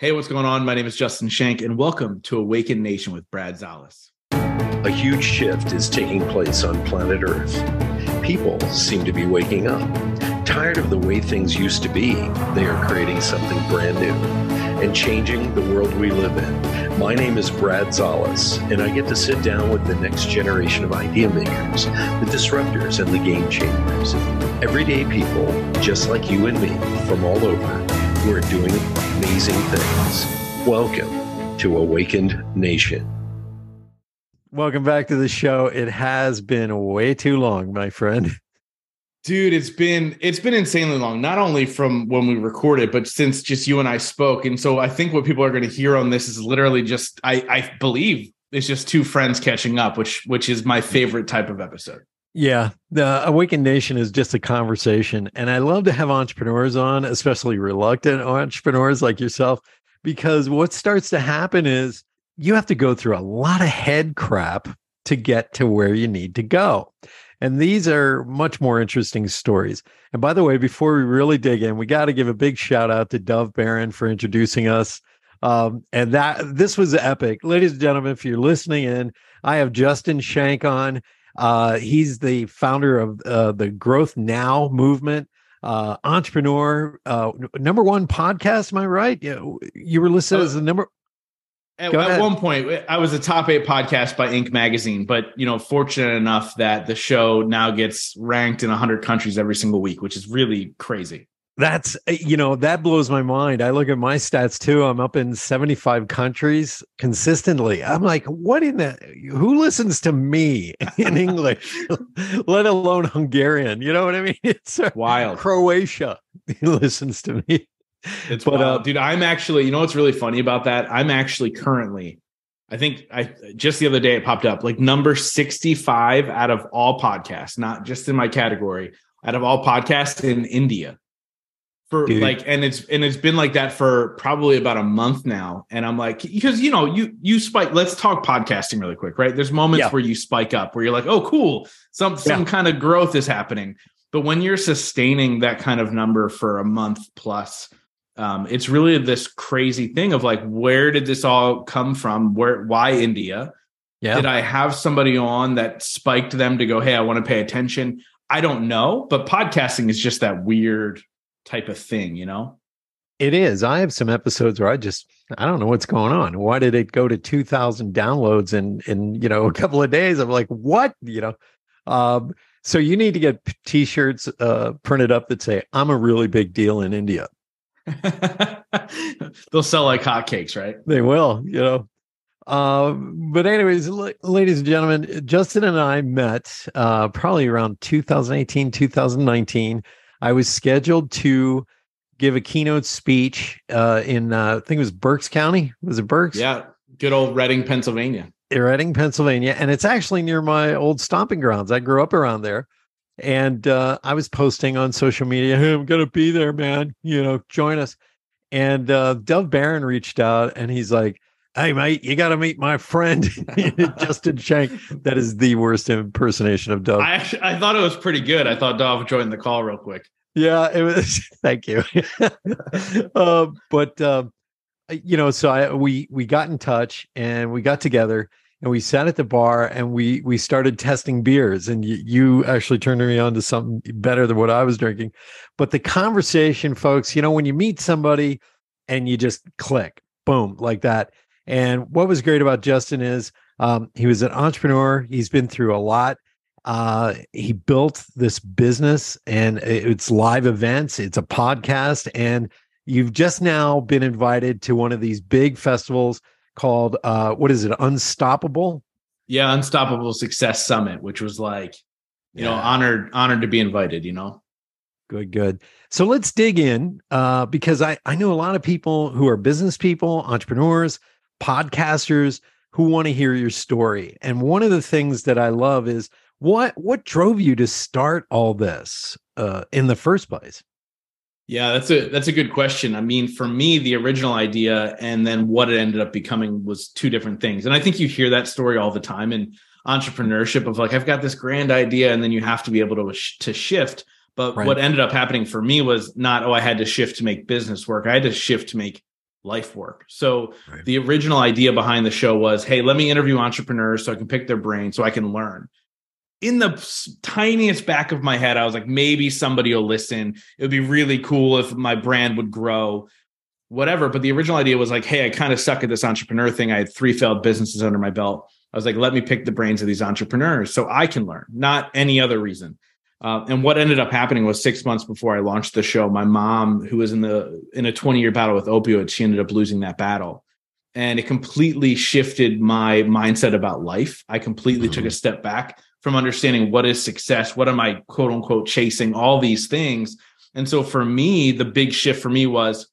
Hey, what's going on? My name is Justin Schenck, and welcome to Awakened Nation with Brad Szollose. A huge shift is taking place on planet Earth. People seem to be waking up. Tired of the way things used to be, they are creating something brand new and changing the world we live in. My name is Brad Szollose, and I get to sit down with the next generation of idea makers, the disruptors, and the game changers. Everyday people, just like you and me, from all over who are doing amazing things. Welcome to Awakened Nation. Welcome back to the show. It has been way too long, my friend. Dude, it's been it's been insanely long. Not only from when we recorded, but since just you and I spoke. And so I think what people are going to hear on this is literally just I I believe it's just two friends catching up, which which is my favorite type of episode. Yeah, the Awakened Nation is just a conversation. And I love to have entrepreneurs on, especially reluctant entrepreneurs like yourself, because what starts to happen is you have to go through a lot of head crap to get to where you need to go. And these are much more interesting stories. And by the way, before we really dig in, we got to give a big shout out to Dov Baron for introducing us. Um, and that this was epic. Ladies and gentlemen, if you're listening in, I have Justin Schenck on. Uh, he's the founder of uh, the Growth Now movement, uh, entrepreneur, uh, number one podcast. Am I right? You, you were listed as the number. At, at, one point, I was a top eight podcast by Inc. magazine, but you know, fortunate enough that the show now gets ranked in 100 countries every single week, which is really crazy. That's eh, you know that blows my mind. I look at my stats too. I'm up in 75 countries consistently. I'm like, what in the who listens to me in English, let alone Hungarian? You know what I mean? It's wild. Croatia listens to me. It's but, wild, uh, dude. I'm actually, you know what's really funny about that? I'm actually currently, I think I just the other day it popped up like number 65 out of all podcasts, not just in my category, out of all podcasts in India for Dude. like and it's and it's been like that for probably about a month now and i'm like because you know you you spike let's talk podcasting really quick right there's moments yeah. where you spike up where you're like oh cool some some yeah. kind of growth is happening but when you're sustaining that kind of number for a month plus um, it's really this crazy thing of like where did this all come from where why india yeah. did i have somebody on that spiked them to go hey i want to pay attention i don't know but podcasting is just that weird type of thing, you know? It is. I have some episodes where I just I don't know what's going on. Why did it go to 2000 downloads in in, you know, a couple of days? I'm like, "What?" you know. Um so you need to get t-shirts uh printed up that say I'm a really big deal in India. They'll sell like hotcakes, right? They will, you know. Uh, but anyways, l- ladies and gentlemen, Justin and I met uh, probably around 2018, 2019 I was scheduled to give a keynote speech uh, in uh, I think it was Berks County. Was it Berks? Yeah, good old Reading, Pennsylvania. Reading, Pennsylvania, and it's actually near my old stomping grounds. I grew up around there, and uh, I was posting on social media, "Hey, I'm gonna be there, man. You know, join us." And uh, Dov Baron reached out, and he's like, hey mate you got to meet my friend Justin Schenck that is the worst impersonation of Dov. I actually i thought it was pretty good. I thought Dov joined the call real quick. Yeah it was thank you. Uh, but uh, you know so i we we got in touch and we got together and we sat at the bar and we we started testing beers. And you, you actually turned me on to something better than what i was drinking. But the conversation folks you know when you meet somebody and you just click boom like that and what was great about Justin is um, he was an entrepreneur. He's been through a lot. Uh, he built this business and it's live events, it's a podcast, and you've just now been invited to one of these big festivals called uh, what is it, Unstoppable? Yeah, Unstoppable Success Summit, which was like, you yeah. know, honored honored to be invited. You know. Good, good. So let's dig in uh, because I, I know a lot of people who are business people, entrepreneurs, podcasters who want to hear your story. And one of the things that I love is what what drove you to start all this uh, in the first place? Yeah, that's a that's a good question. I mean, for me, the original idea and then what it ended up becoming was two different things. And I think you hear that story all the time in entrepreneurship of like I've got this grand idea and then you have to be able to to shift. But right. what ended up happening for me was not oh I had to shift to make business work. I had to shift to make life work. So right. the original idea behind the show was, hey, let me interview entrepreneurs so I can pick their brain so I can learn. In the tiniest back of my head, I was like, maybe somebody will listen. It would be really cool if my brand would grow, whatever. But the original idea was like, hey, I kind of suck at this entrepreneur thing. I had three failed businesses under my belt. I was like, let me pick the brains of these entrepreneurs so I can learn, not any other reason. Uh, and what ended up happening was six months before I launched the show, my mom, who was in the in a 20 year battle with opioids, she ended up losing that battle. And it completely shifted my mindset about life. I completely mm-hmm. took a step back from understanding what is success, what am I quote unquote chasing, all these things. And so for me, the big shift for me was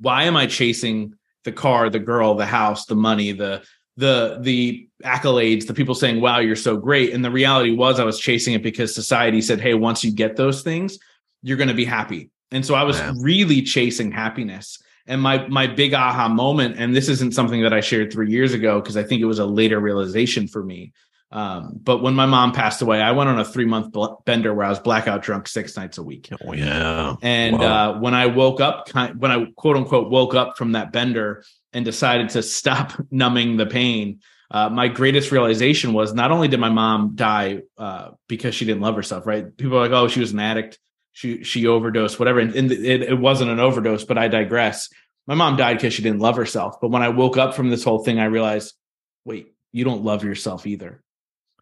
why am I chasing the car, the girl, the house, the money, the the the accolades, the people saying, "Wow, you're so great." And the reality was, I was chasing it because society said, "Hey, once you get those things, you're going to be happy." And so I was wow. really chasing happiness. And my my big aha moment, and this isn't something that I shared three years ago because I think it was a later realization for me. Um, but when my mom passed away, I went on a three month bl- bender where I was blackout drunk six nights a week. Oh yeah. And uh, when I woke up, when I quote unquote woke up from that bender and decided to stop numbing the pain, uh, my greatest realization was not only did my mom die uh, because she didn't love herself, right? People are like, oh, she was an addict, she she overdosed, whatever. And, and it, it wasn't an overdose, but I digress. My mom died because she didn't love herself. But when I woke up from this whole thing, I realized, wait, you don't love yourself either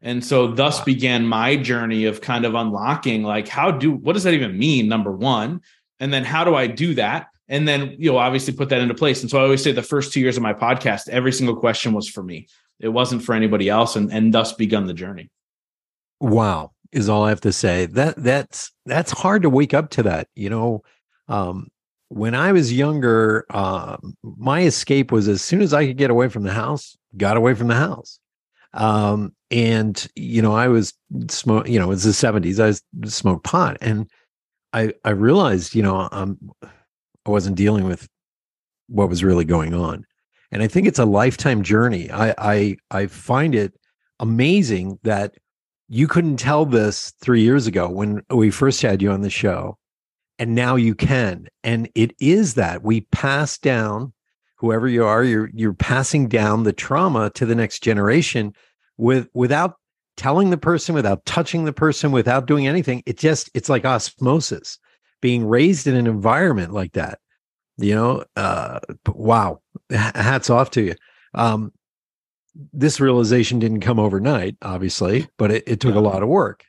and so thus began my journey of kind of unlocking like how do what does that even mean number 1 and then how do I do that? And then you know obviously put that into place. And so I always say the first 2 years of my podcast every single question was for me. It wasn't for anybody else and and thus begun the journey. Wow is all I have to say. That that's that's hard to wake up to that you know? Um when I was younger, uh, my escape was as soon as I could get away from the house, got away from the house. Um, and you know, I was smoke. You know, it was the seventies. I smoked pot, and I I realized, you know, um, I wasn't dealing with what was really going on, and I think it's a lifetime journey. I I I find it amazing that you couldn't tell this three years ago when we first had you on the show, and now you can. And it is that we pass down whoever you are, you're you're passing down the trauma to the next generation with without telling the person, without touching the person, without doing anything. It just it's like osmosis. Being raised in an environment like that, you know, uh, wow, hats off to you. Um, this realization didn't come overnight, obviously, but it, it took a lot of work.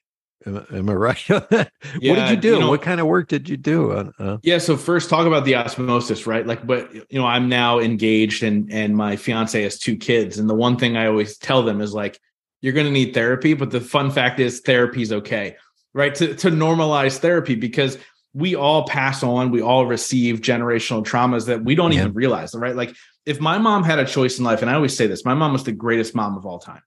Am, am I right? yeah, what did you do? You know, what kind of work did you do? Uh, yeah. So first, talk about the osmosis, right? Like, but you know, I'm now engaged, and and my fiance has two kids, and the one thing I always tell them is like, you're going to need therapy, but the fun fact is, therapy is okay, right? To to normalize therapy because we all pass on, we all receive generational traumas that we don't yeah. even realize, right? Like, if my mom had a choice in life, and I always say this, my mom was the greatest mom of all time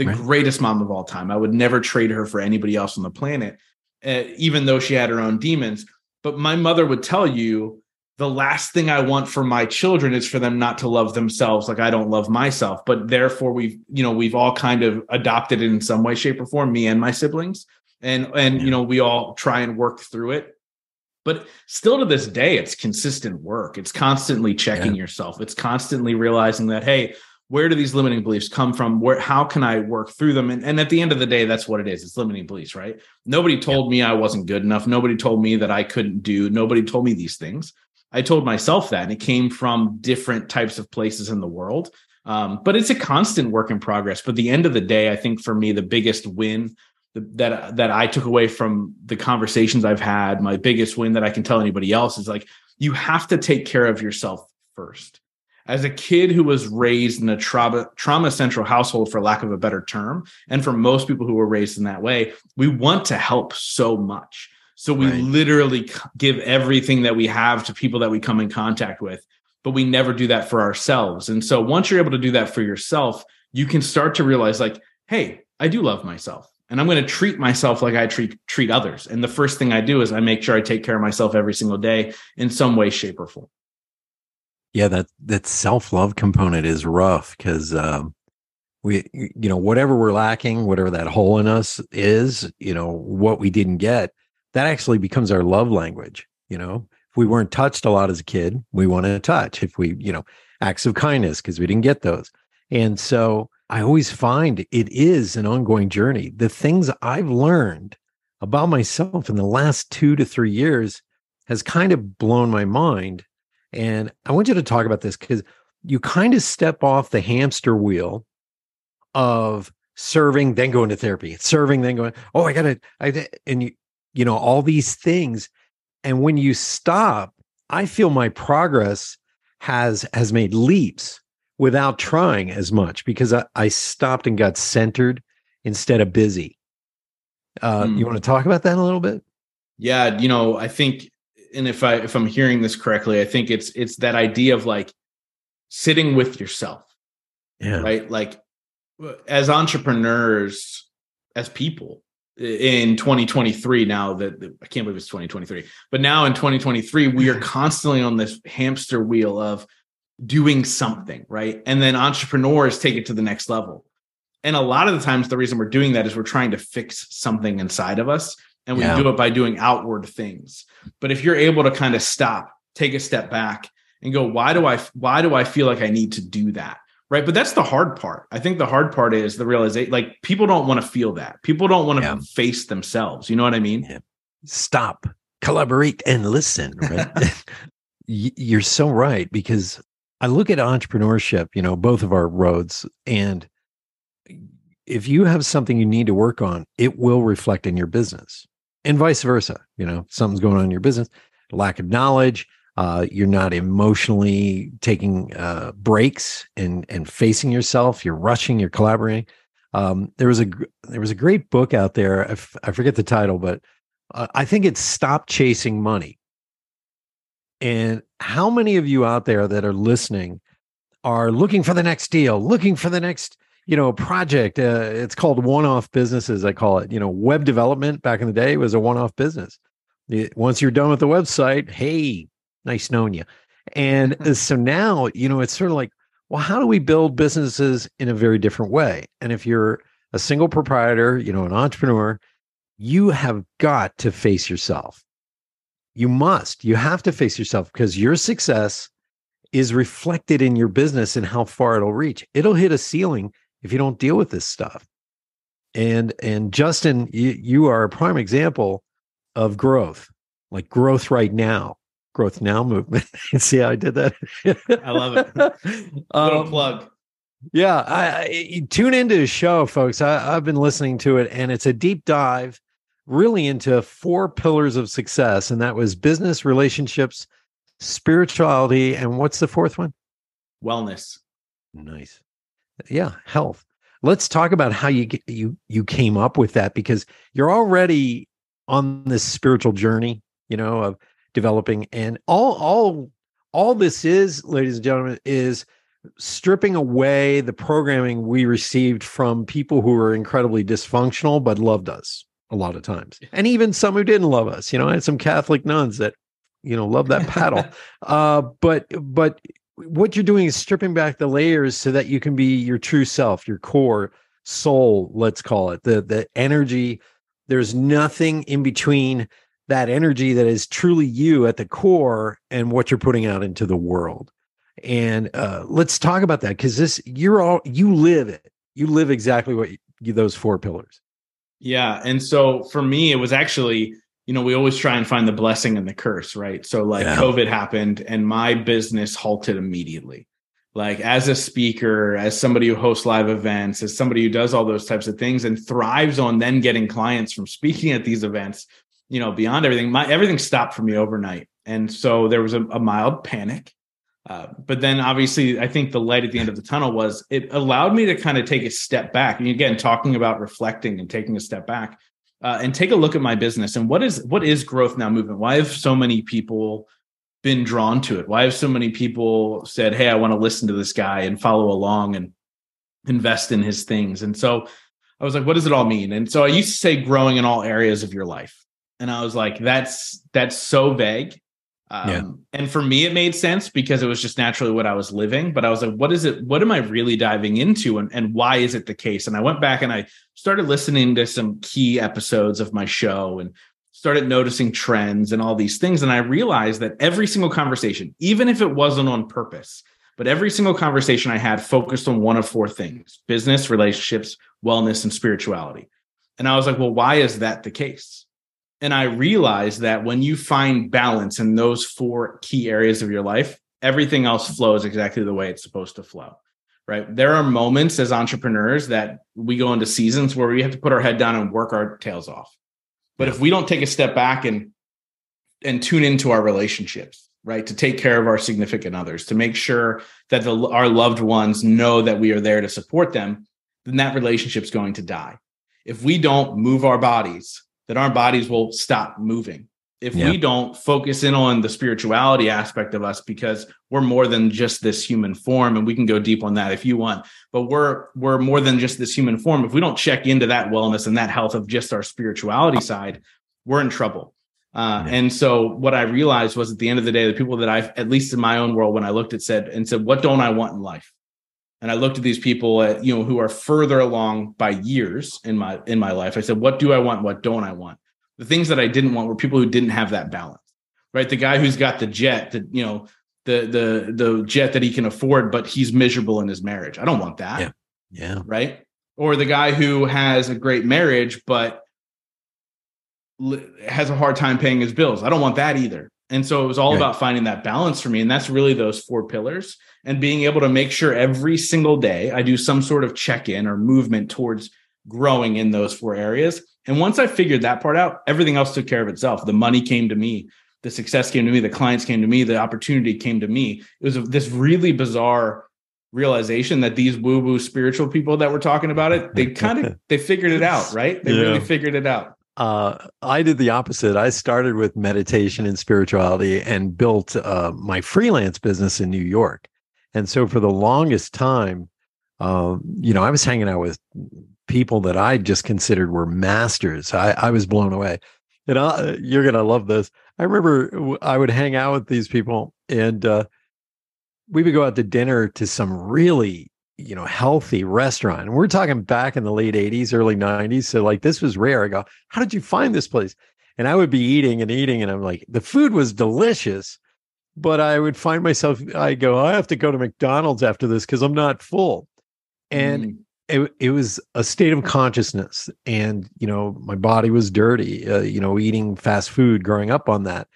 the right. greatest mom of all time. I would never trade her for anybody else on the planet, uh, even though she had her own demons. But my mother would tell you the last thing I want for my children is for them not to love themselves like I don't love myself. But therefore, we've you know we've all kind of adopted it in some way, shape, or form. Me and my siblings, and and yeah. you know we all try and work through it. But still to this day, it's consistent work. It's constantly checking yeah. yourself. It's constantly realizing that hey, where do these limiting beliefs come from? Where how can i work through them? And, and at the end of the day that's what it is. It's limiting beliefs right? Nobody told me i wasn't good enough. Nobody told me that i couldn't do. Nobody told me these things. I told myself that and it came from different types of places in the world. Um, but it's a constant work in progress. But the end of the day i think for me the biggest win that that i took away from the conversations i've had my biggest win that i can tell anybody else is like you have to take care of yourself first as a kid who was raised in a trauma trauma central household for lack of a better term and for most people who were raised in that way we want to help so much. So we right. literally give everything that we have to people that we come in contact with but we never do that for ourselves. And so once you're able to do that for yourself you can start to realize like hey i do love myself and i'm going to treat myself like i treat treat others. And the first thing i do is i make sure i take care of myself every single day in some way shape or form yeah that that self-love component is rough because um, we you know whatever we're lacking whatever that hole in us is you know what we didn't get that actually becomes our love language you know if we weren't touched a lot as a kid, we want to touch. If we, you know, acts of kindness because we didn't get those. And so I always find it is an ongoing journey. The things I've learned about myself in the last two to three years has kind of blown my mind. And I want you to talk about this because you kind of step off the hamster wheel of serving, then going to therapy, serving, then going, oh, I gotta, I and you, you know, all these things. And when you stop, I feel my progress has has made leaps without trying as much because I, I stopped and got centered instead of busy. Uh, mm. You want to talk about that a little bit? Yeah, you know, I think, and if I if I'm hearing this correctly, I think it's it's that idea of like sitting with yourself. Yeah. Right. Like uh, as entrepreneurs, as people, in 2023 now that I can't believe it's 2023 but now in 2023 we are constantly on this hamster wheel of doing something right and then entrepreneurs take it to the next level and a lot of the times the reason we're doing that is we're trying to fix something inside of us and we yeah. do it by doing outward things. But if you're able to kind of stop take a step back and go why do i why do i feel like i need to do that? Right? But that's the hard part. I think the hard part is the realization like people don't want to feel that. People don't want to yeah. face themselves. You know what i mean? Yeah. stop. Collaborate and listen right? You're so right because i look at entrepreneurship you know both of our roads and if you have something you need to work on it will reflect in your business and vice versa you know something's going on in your business lack of knowledge uh, you're not emotionally taking uh, breaks and and facing yourself. You're rushing. You're collaborating. Um, there was a there was a great book out there. I, f- I forget the title, but uh, I think it's "Stop Chasing Money." And how many of you out there that are listening are looking for the next deal, looking for the next you know a project? Uh, it's called one-off businesses. I call it. You know, web development back in the day was a one-off business. Once you're done with the website, hey, nice knowing you. And uh, so now, you know, it's sort of like, well, how do we build businesses in a very different way? And if you're a single proprietor, you know, an entrepreneur, you have got to face yourself. You must. You have to face yourself because your success is reflected in your business and how far it'll reach. It'll hit a ceiling if you don't deal with this stuff. And and Justin, you, you are a prime example of growth, like growth right now growth now movement. See how I did that? I love it. Little um, plug. Yeah, I, I, tune into the show, folks. I, I've been listening to it, and it's a deep dive, really into four pillars of success, and that was business, relationships, spirituality, and what's the fourth one? Wellness. Nice. Yeah, health. Let's talk about how you you you came up with that because you're already on this spiritual journey, you know, of developing and all all all this is ladies and gentlemen is stripping away the programming we received from people who were incredibly dysfunctional but loved us a lot of times. And even some who didn't love us you know i had some catholic nuns that you know love that paddle. Uh but but what you're doing is stripping back the layers so that you can be your true self your core soul let's call it the the energy there's nothing in between that energy that is truly you at the core and what you're putting out into the world. And uh, let's talk about that because this you're all you live it. You live exactly what you, those four pillars. Yeah, and so for me, it was actually you know we always try and find the blessing and the curse, right? So like yeah. COVID happened, and my business halted immediately. Like as a speaker, as somebody who hosts live events, as somebody who does all those types of things and thrives on then getting clients from speaking at these events, you know, beyond everything, my everything stopped for me overnight. And so there was a, a mild panic. Uh, but then obviously, I think the light at the end of the tunnel was it allowed me to kind of take a step back. And again, talking about reflecting and taking a step back uh, and take a look at my business and what is what is growth now movement? Why have so many people been drawn to it? Why have so many people said, "Hey, I want to listen to this guy and follow along and invest in his things"? And so I was like, "What does it all mean?" And so I used to say, "Growing in all areas of your life." and I was like, that's that's so vague. Um, yeah. And for me, it made sense because it was just naturally what I was living. But I was like, what is it? What am I really diving into? And, and why is it the case? And I went back and I started listening to some key episodes of my show and started noticing trends and all these things. And I realized that every single conversation, even if it wasn't on purpose, but every single conversation I had focused on one of four things business, relationships, wellness, and spirituality. And I was like, well, why is that the case? And I realized that when you find balance in those four key areas of your life, everything else flows exactly the way it's supposed to flow. Right. There are moments as entrepreneurs that we go into seasons where we have to put our head down and work our tails off. But if we don't take a step back and and tune into our relationships, right, to take care of our significant others, to make sure that the, our loved ones know that we are there to support them, then that relationship's going to die. If we don't move our bodies, then our bodies will stop moving if yeah. we don't focus in on the spirituality aspect of us because we're more than just this human form and we can go deep on that if you want but we're we're more than just this human form if we don't check into that wellness and that health of just our spirituality side we're in trouble uh, yeah. and so what i realized was at the end of the day the people that i've at least in my own world when i looked at said and said what don't i want in life and i looked at these people at, you know who are further along by years in my in my life i said what do i want what don't i want the things that I didn't want were people who didn't have that balance, right? The guy who's got the jet, that you know, the the the jet that he can afford, but he's miserable in his marriage. I don't want that. Yeah. Yeah. Right. Or the guy who has a great marriage, but has a hard time paying his bills. I don't want that either. And so it was all right. about finding that balance for me. And that's really those four pillars and being able to make sure every single day I do some sort of check in or movement towards growing in those four areas. And once I figured that part out, everything else took care of itself. The money came to me, the success came to me, the clients came to me, the opportunity came to me. It was this really bizarre realization that these woo woo spiritual people that were talking about it, they kind of they figured it out, right? They yeah. really figured it out. Uh, I did the opposite. I started with meditation and spirituality and built uh, my freelance business in New York. And so for the longest time, um, you know, I was hanging out with people that I just considered were masters. I, I was blown away. And I, you're going to love this. I remember I would hang out with these people and uh, we would go out to dinner to some really, you know, healthy restaurant. And we're talking back in the late 80s, early 90s. So, like, this was rare. I go, How did you find this place? And I would be eating and eating. And I'm like, The food was delicious. But I would find myself, I go, I have to go to McDonald's after this because I'm not full. And mm. it, it was a state of consciousness and you know my body was dirty uh, you know eating fast food growing up on that.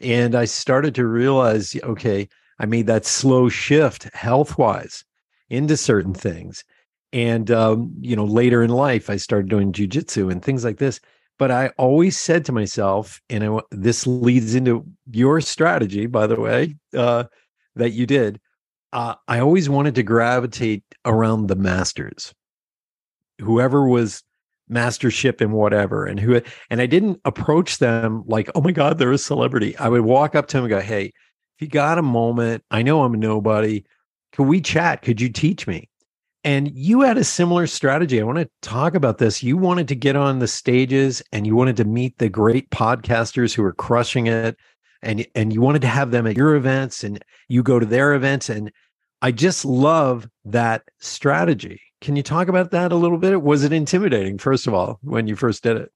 And i started to realize okay i made that slow shift health wise into certain things. And um, you know later in life i started doing jujitsu and things like this but i always said to myself and I, this leads into your strategy by the way uh, that you did uh, I always wanted to gravitate around the masters, whoever was mastership and whatever, and who and I didn't approach them like, oh my god, they're a celebrity. I would walk up to them and go, hey, if you got a moment, I know I'm nobody. Could we chat? Could you teach me? And you had a similar strategy. I want to talk about this. You wanted to get on the stages and you wanted to meet the great podcasters who are crushing it and and you wanted to have them at your events and you go to their events and I just love that strategy. Can you talk about that a little bit? Was it intimidating first of all when you first did it?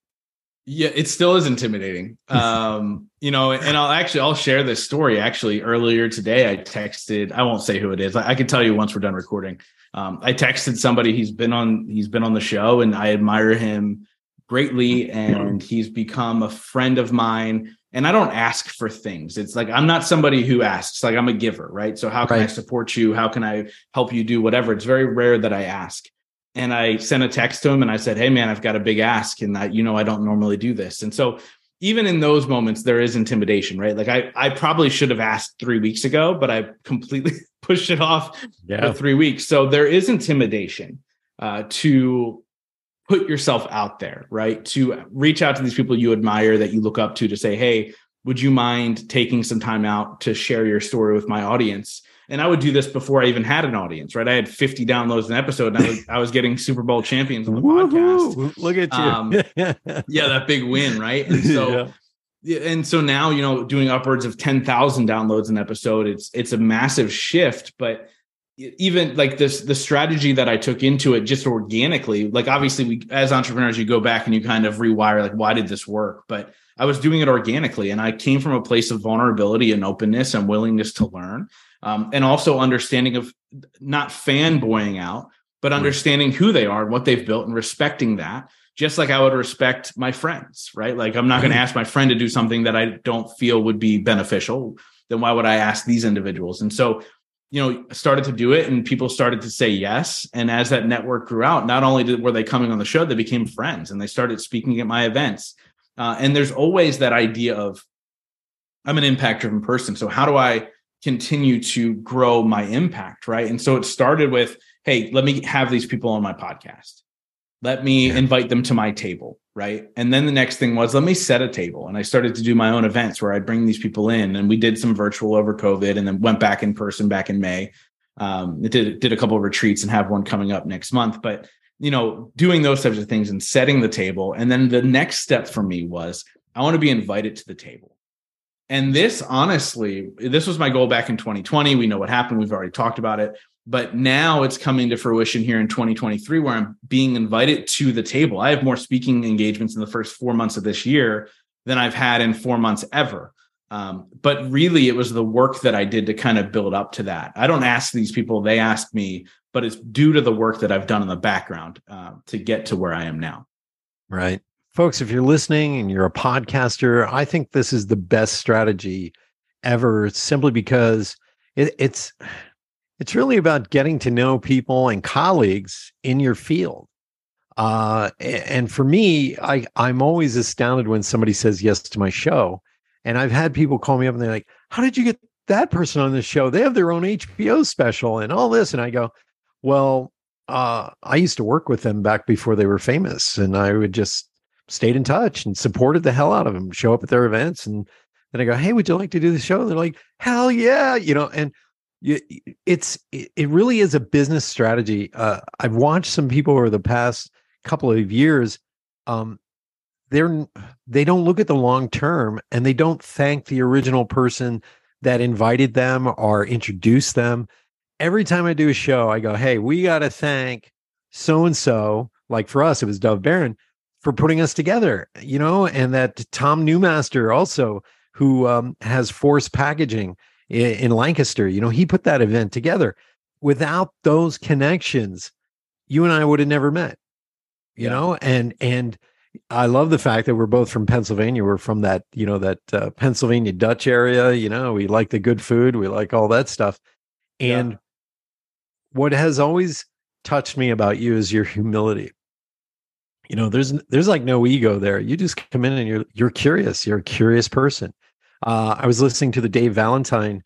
Yeah, it still is intimidating. Um, you know, and I'll actually I'll share this story. Actually, earlier today, I texted. I won't say who it is. I, I can tell you once we're done recording. Um, I texted somebody. He's been on. He's been on the show, and I admire him greatly. And he's become a friend of mine and I don't ask for things. It's like I'm not somebody who asks, like I'm a giver, right? So how can right. I support you? How can I help you do whatever? It's very rare that I ask. And I sent a text to him and I said, Hey man, I've got a big ask and that, you know, I don't normally do this. And so even in those moments, there is intimidation, right? Like I, I probably should have asked three weeks ago, but I completely pushed it off yeah. for three weeks. So there is intimidation uh, to put yourself out there, right? To reach out to these people you admire that you look up to to say, hey, would you mind taking some time out to share your story with my audience? And I would do this before I even had an audience, right? I had 50 downloads an episode and I was, I was getting Super Bowl champions on the podcast. Look at you. Um, yeah, that big win, right? And so yeah. And so now, you know, doing upwards of 10,000 downloads an episode, it's it's a massive shift, but even like this the strategy that i took into it just organically like obviously we as entrepreneurs you go back and you kind of rewire like why did this work but I was doing it organically. And I came from a place of vulnerability and openness and willingness to learn. Um, and also understanding of not fanboying out, but understanding who they are and what they've built and respecting that just like I would respect my friends, right? Like I'm not going to ask my friend to do something that I don't feel would be beneficial. Then why would I ask these individuals? And so, you know, started to do it and people started to say yes. And as that network grew out, not only did, were they coming on the show, they became friends and they started speaking at my events. Uh, and there's always that idea of I'm an impact driven person. So how do I continue to grow my impact? Right. And so it started with, hey, let me have these people on my podcast let me yeah. invite them to my table right? And then the next thing was let me set a table. And i started to do my own events where i'd bring these people in. And we did some virtual over covid and then went back in person back in may. Um, it did did a couple of retreats and have one coming up next month. But you know doing those types of things and setting the table. And then the next step for me was i want to be invited to the table. And this honestly this was my goal back in 2020 we know what happened. We've already talked about it but now it's coming to fruition here in 2023 where i'm being invited to the table. I have more speaking engagements in the first four months of this year than i've had in four months ever. Um, but really it was the work that i did to kind of build up to that. I don't ask these people they ask me but it's due to the work that i've done in the background uh, to get to where i am now. Right. Folks if you're listening and you're a podcaster i think this is the best strategy ever simply because it, it's it's really about getting to know people and colleagues in your field. Uh, and for me, I, I'm always astounded when somebody says yes to my show. And I've had people call me up and they're like, How did you get that person on the show? They have their own HBO special and all this. And I go, Well, uh, I used to work with them back before they were famous. And I would just stayed in touch and supported the hell out of them, show up at their events. And then I go, Hey, would you like to do the show? And they're like, Hell yeah. You know, and it's it really is a business strategy. Uh, I've watched some people over the past couple of years. Um, they're they don't look at the long term, and they don't thank the original person that invited them or introduced them. Every time I do a show, I go, "Hey, we got to thank so and so." Like for us, it was Dov Baron for putting us together, you know, and that Tom Newmaster also, who um, has Force Packaging in Lancaster. You know, he put that event together. Without those connections, you and I would have never met. You yeah. know, and and I love the fact that we're both from Pennsylvania. We're from that, you know, that uh, Pennsylvania Dutch area. You know, we like the good food. We like all that stuff. And yeah. what has always touched me about you is your humility. You know, there's there's like no ego there. You just come in and you're you're curious. You're a curious person. Uh, I was listening to the Dave Valentine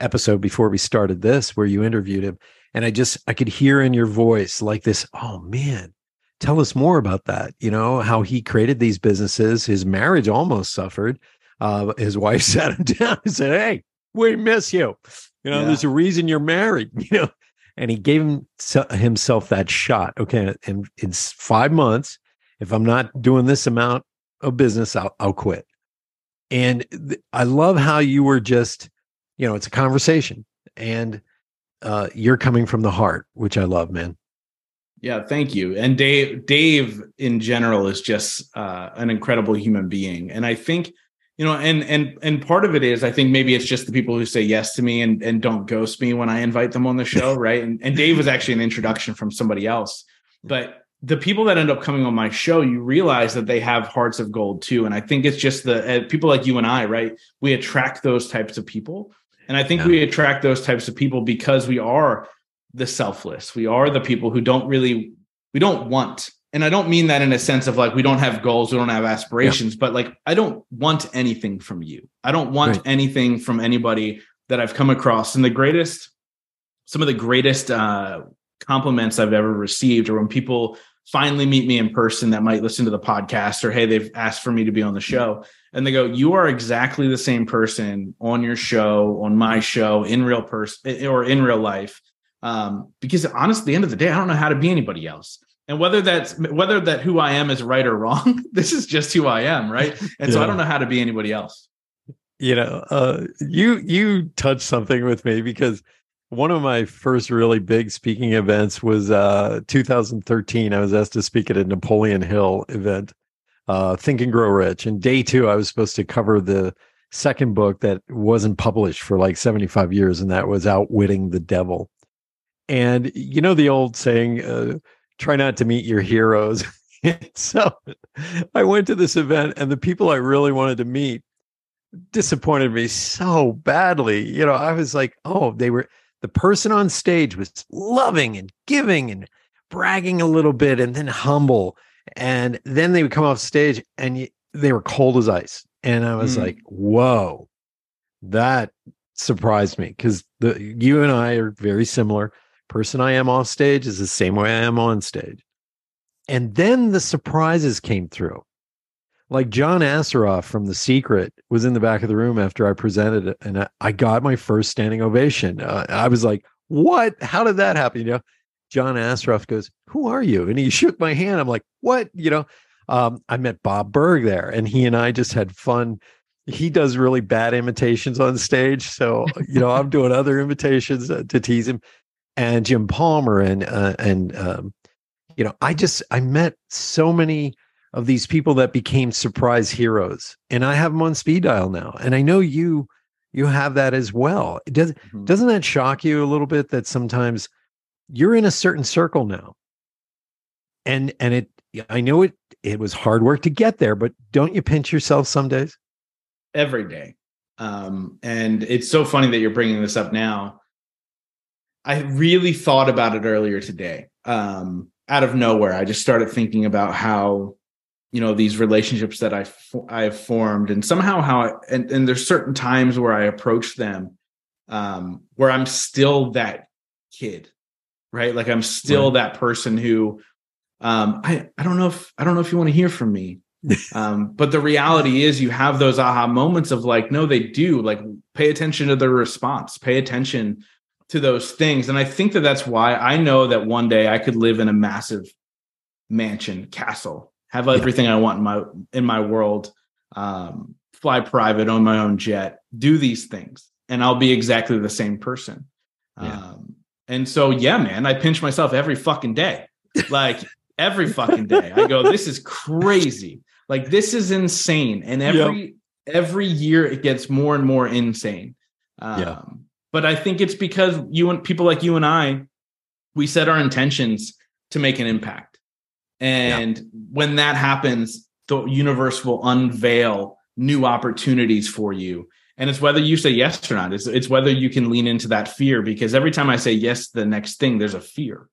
episode before we started this, where you interviewed him, and I just I could hear in your voice like this. Oh man, tell us more about that. You know how he created these businesses. His marriage almost suffered. Uh, his wife sat him down and said, "Hey, we miss you. You know, yeah. there's a reason you're married. You know." And he gave him, himself that shot. Okay, in, in five months, if I'm not doing this amount of business, I'll, I'll quit. And th- I love how you were just, you know, it's a conversation and uh, you're coming from the heart, which I love, man. Yeah, thank you. And Dave, Dave in general is just uh, an incredible human being, and I think you know, and and and part of it is I think maybe it's just the people who say yes to me and and don't ghost me when I invite them on the show, right? And and Dave was actually an introduction from somebody else, but the people that end up coming on my show, you realize that they have hearts of gold too. And I think it's just the uh, people like you and I, right? We attract those types of people. And I think yeah. we attract those types of people because we are the selfless. We are the people who don't really, we don't want. And I don't mean that in a sense of like we don't have goals, we don't have aspirations, yeah. but like I don't want anything from you. I don't want right. anything from anybody that I've come across. And the greatest, some of the greatest uh, compliments I've ever received are when people finally meet me in person that might listen to the podcast or hey they've asked for me to be on the show. And they go you are exactly the same person on your show on my show in real person or in real life. Um, because honestly at the end of the day i don't know how to be anybody else. And whether that's whether that who i am is right or wrong this is just who i am right? And yeah. so i don't know how to be anybody else. You know uh, you you touched something with me because one of my first really big speaking events was uh, 2013. I was asked to speak at a Napoleon Hill event uh, Think and Grow Rich. And day two, I was supposed to cover the second book that wasn't published for like 75 years, and that was Outwitting the Devil. And you know the old saying, uh, try not to meet your heroes. so I went to this event, and the people I really wanted to meet disappointed me so badly. You know, I was like, oh, they were the person on stage was loving and giving and bragging a little bit and then humble. And then they would come off stage and they were cold as ice. And I was mm. like, whoa, that surprised me because the you and I are very similar. Person I am off stage is the same way I am on stage. And then the surprises came through. Like John Assaraf from The Secret was in the back of the room after I presented it, and I, I got my first standing ovation. Uh, I was like, "What? How did that happen?" You know, John Assaraf goes, "Who are you?" And he shook my hand. I'm like, "What?" You know, um, I met Bob Burg there, and he and I just had fun. He does really bad imitations on stage, so you know, I'm doing other imitations uh, to tease him. And Jim Palmer and uh, and um, you know, I just I met so many of these people that became surprise heroes. And i have them on speed dial now and i know you you have that as well. Does mm-hmm. doesn't that shock you a little bit that sometimes you're in a certain circle now? And and it i know it it was hard work to get there but don't you pinch yourself some days? Every day. Um and it's so funny that you're bringing this up now. I really thought about it earlier today. Um out of nowhere i just started thinking about how you know these relationships that I I've formed and somehow how I, and and there's certain times where I approach them um where I'm still that kid right like I'm still right. that person who um I I don't know if I don't know if you want to hear from me um but the reality is you have those aha moments of like no they do like pay attention to their response pay attention to those things and I think that that's why I know that one day I could live in a massive mansion castle have everything I want in my in my world, um, fly private, own my own jet, do these things, and I'll be exactly the same person. Yeah. Um, and so, yeah, man, I pinch myself every fucking day, like every fucking day. I go, this is crazy, like this is insane, and every yep. every year it gets more and more insane. Um, yeah. But I think it's because you and people like you and I, we set our intentions to make an impact and yeah. when that happens, the universe will unveil new opportunities for you. And it's whether you say yes or not. It's, it's whether you can lean into that fear because every time I say yes to the next thing, there's a fear,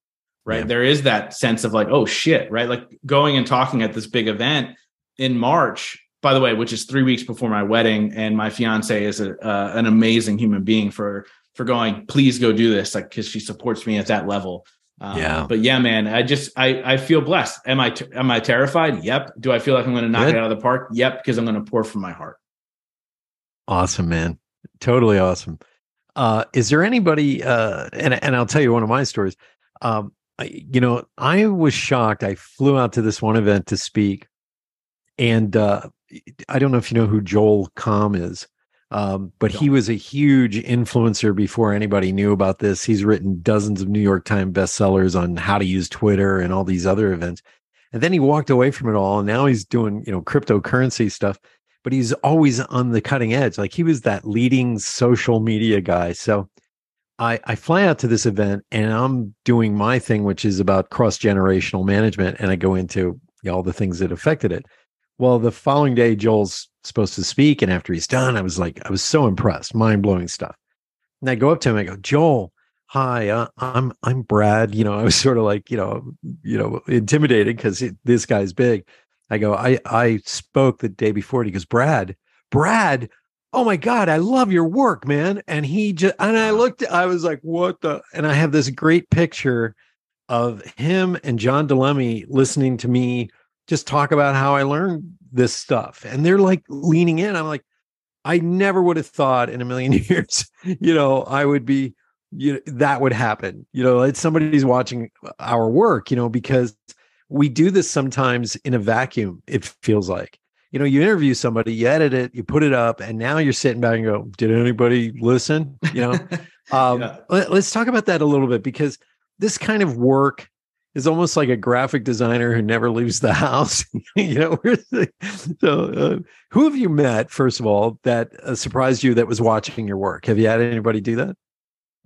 right? Yeah. There is that sense of like, oh shit, right? Like going and talking at this big event in March, by the way, which is three weeks before my wedding. And my fiance is a, uh, an amazing human being for for going, please go do this, like because she supports me at that level. Um, yeah. But yeah, man, I just I I feel blessed. Am I am I terrified? Yep. Do I feel like I'm going to knock Good. it out of the park? Yep, because I'm going to pour from my heart. Awesome, man. Totally awesome. Uh, is there anybody? Uh, and and I'll tell you one of my stories. Um, I, you know, I was shocked. I flew out to this one event to speak, and uh, I don't know if you know who Joel Comm is. Um, but he was a huge influencer before anybody knew about this. He's written dozens of New York Times bestsellers on how to use Twitter and all these other events. And then he walked away from it all. And now he's doing, you know, cryptocurrency stuff, but he's always on the cutting edge. Like he was that leading social media guy. So I, I fly out to this event and I'm doing my thing, which is about cross generational management. And I go into you know, all the things that affected it. Well, the following day, Joel's supposed to speak. And after he's done, I was like, I was so impressed, mind blowing stuff. And I go up to him, I go, Joel, hi, uh, I'm I'm Brad. You know, I was sort of like, you know, you know, intimidated because this guy's big. I go, I I spoke the day before. And he goes, Brad, Brad, oh my god, I love your work, man. And he just and I looked, I was like, what the? And I have this great picture of him and John Di Lemme listening to me just talk about how I learned this stuff. And they're like leaning in. I'm like, I never would have thought in a million years, you know, I would be, you know, that would happen. You know, it's somebody's watching our work, you know, because we do this sometimes in a vacuum, it feels like. You know, you interview somebody, you edit it, you put it up, and now you're sitting back and go, Did anybody listen? You know, um, yeah. let, let's talk about that a little bit because this kind of work is almost like a graphic designer who never leaves the house. you know, so uh, who have you met first of all that uh, surprised you that was watching your work? Have you had anybody do that?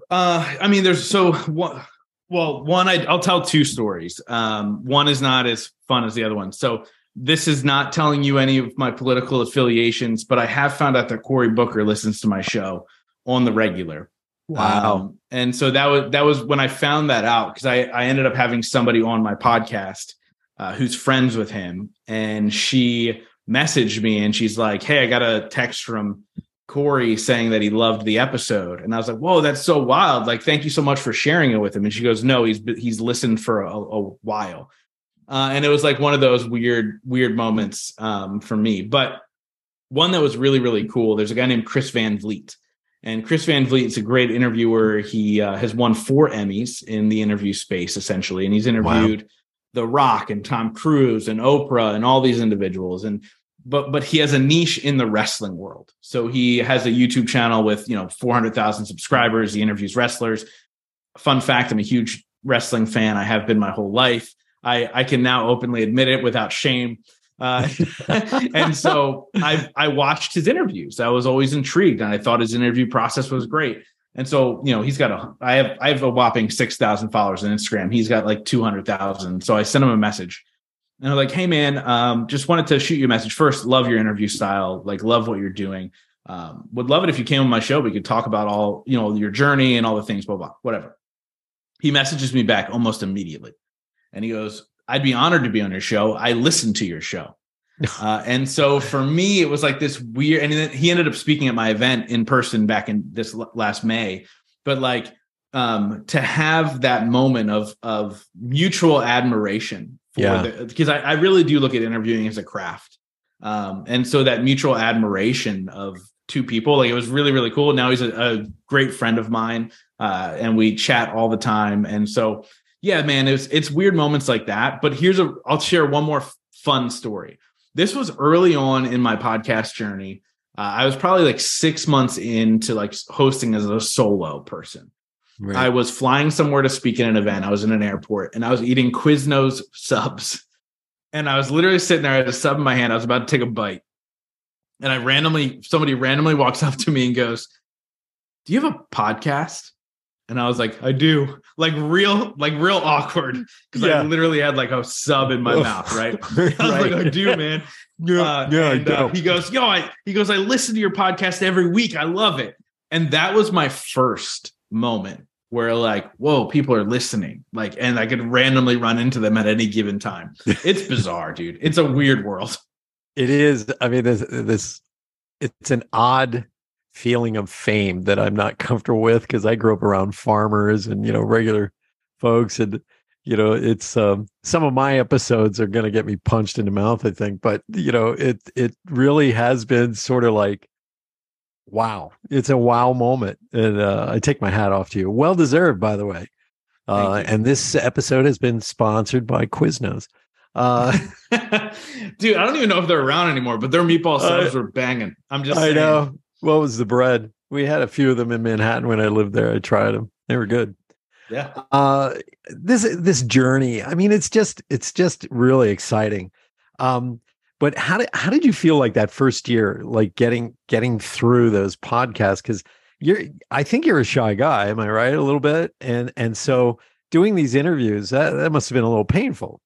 Uh, I mean, there's so one. Well, one, I, will tell two stories. Um, one is not as fun as the other one. So this is not telling you any of my political affiliations, but I have found out that Cory Booker listens to my show on the regular. Wow. Um, and so that was that was when I found that out because I, I ended up having somebody on my podcast uh, who's friends with him, and she messaged me and she's like, "Hey, I got a text from Corey saying that he loved the episode," and I was like, "Whoa, that's so wild! Like, thank you so much for sharing it with him." And she goes, "No, he's he's listened for a, a while," uh, and it was like one of those weird weird moments um, for me, but one that was really really cool. There's a guy named Chris Van Vliet and Chris Van Vliet is a great interviewer. He uh, has won four Emmys in the interview space, essentially, and he's interviewed wow. The Rock and Tom Cruise and Oprah and all these individuals. And but but he has a niche in the wrestling world. So he has a YouTube channel with you know 400,000 subscribers. He interviews wrestlers. Fun fact: I'm a huge wrestling fan. I have been my whole life. I I can now openly admit it without shame. Uh, and so I I watched his interviews. I was always intrigued, and I thought his interview process was great. And so you know he's got a I have I have a whopping six thousand followers on Instagram. He's got like two hundred thousand. So I sent him a message, and I'm like, hey man, um, just wanted to shoot you a message. First, love your interview style. Like love what you're doing. Um, would love it if you came on my show. We could talk about all you know your journey and all the things. Blah blah whatever. He messages me back almost immediately, and he goes, I'd be honored to be on your show. I listened to your show. Uh, and so for me, it was like this weird, and he ended up speaking at my event in person back in this last May. But like um, to have that moment of of mutual admiration for yeah. the, because I, I really do look at interviewing as a craft. Um, and so that mutual admiration of two people, like it was really, really cool. Now he's a, a great friend of mine, uh, and we chat all the time. And so yeah, man, it's it's weird moments like that. But here's a I'll share one more f- fun story. This was early on in my podcast journey. Uh, I was probably like six months into like hosting as a solo person. Right. I was flying somewhere to speak at an event. I was in an airport and I was eating Quiznos subs. And I was literally sitting there, I had a sub in my hand. I was about to take a bite. And I randomly, somebody randomly walks up to me and goes, Do you have a podcast? And I was like, I do. Like real, like real awkward. Because yeah. I literally had like a sub in my mouth, right? I was right. like, I do, man. Yeah, uh, yeah. And, uh, he goes, Yo, I he goes, I listen to your podcast every week. I love it. And that was my first moment where like, whoa, people are listening. Like, and I could randomly run into them at any given time. It's bizarre, dude. It's a weird world. It is. I mean, this this it's an odd feeling of fame that I'm not comfortable with because I grew up around farmers and you know regular folks and you know it's um, some of my episodes are going to get me punched in the mouth I think but you know it it really has been sort of like wow it's a wow moment and uh, I take my hat off to you well deserved by the way uh, and this episode has been sponsored by Quiznos. Uh, Dude, I don't even know if they're around anymore, but their meatball subs uh, were banging. I'm just I saying. know. What was the bread? We had a few of them in Manhattan when I lived there. I tried them. They were good. Yeah. Uh, this this journey. I mean, it's just it's just really exciting. Um, but how did how did you feel like that first year, like getting getting through those podcasts? Because you're, I think you're a shy guy. Am I right? A little bit, and and so doing these interviews that that must have been a little painful.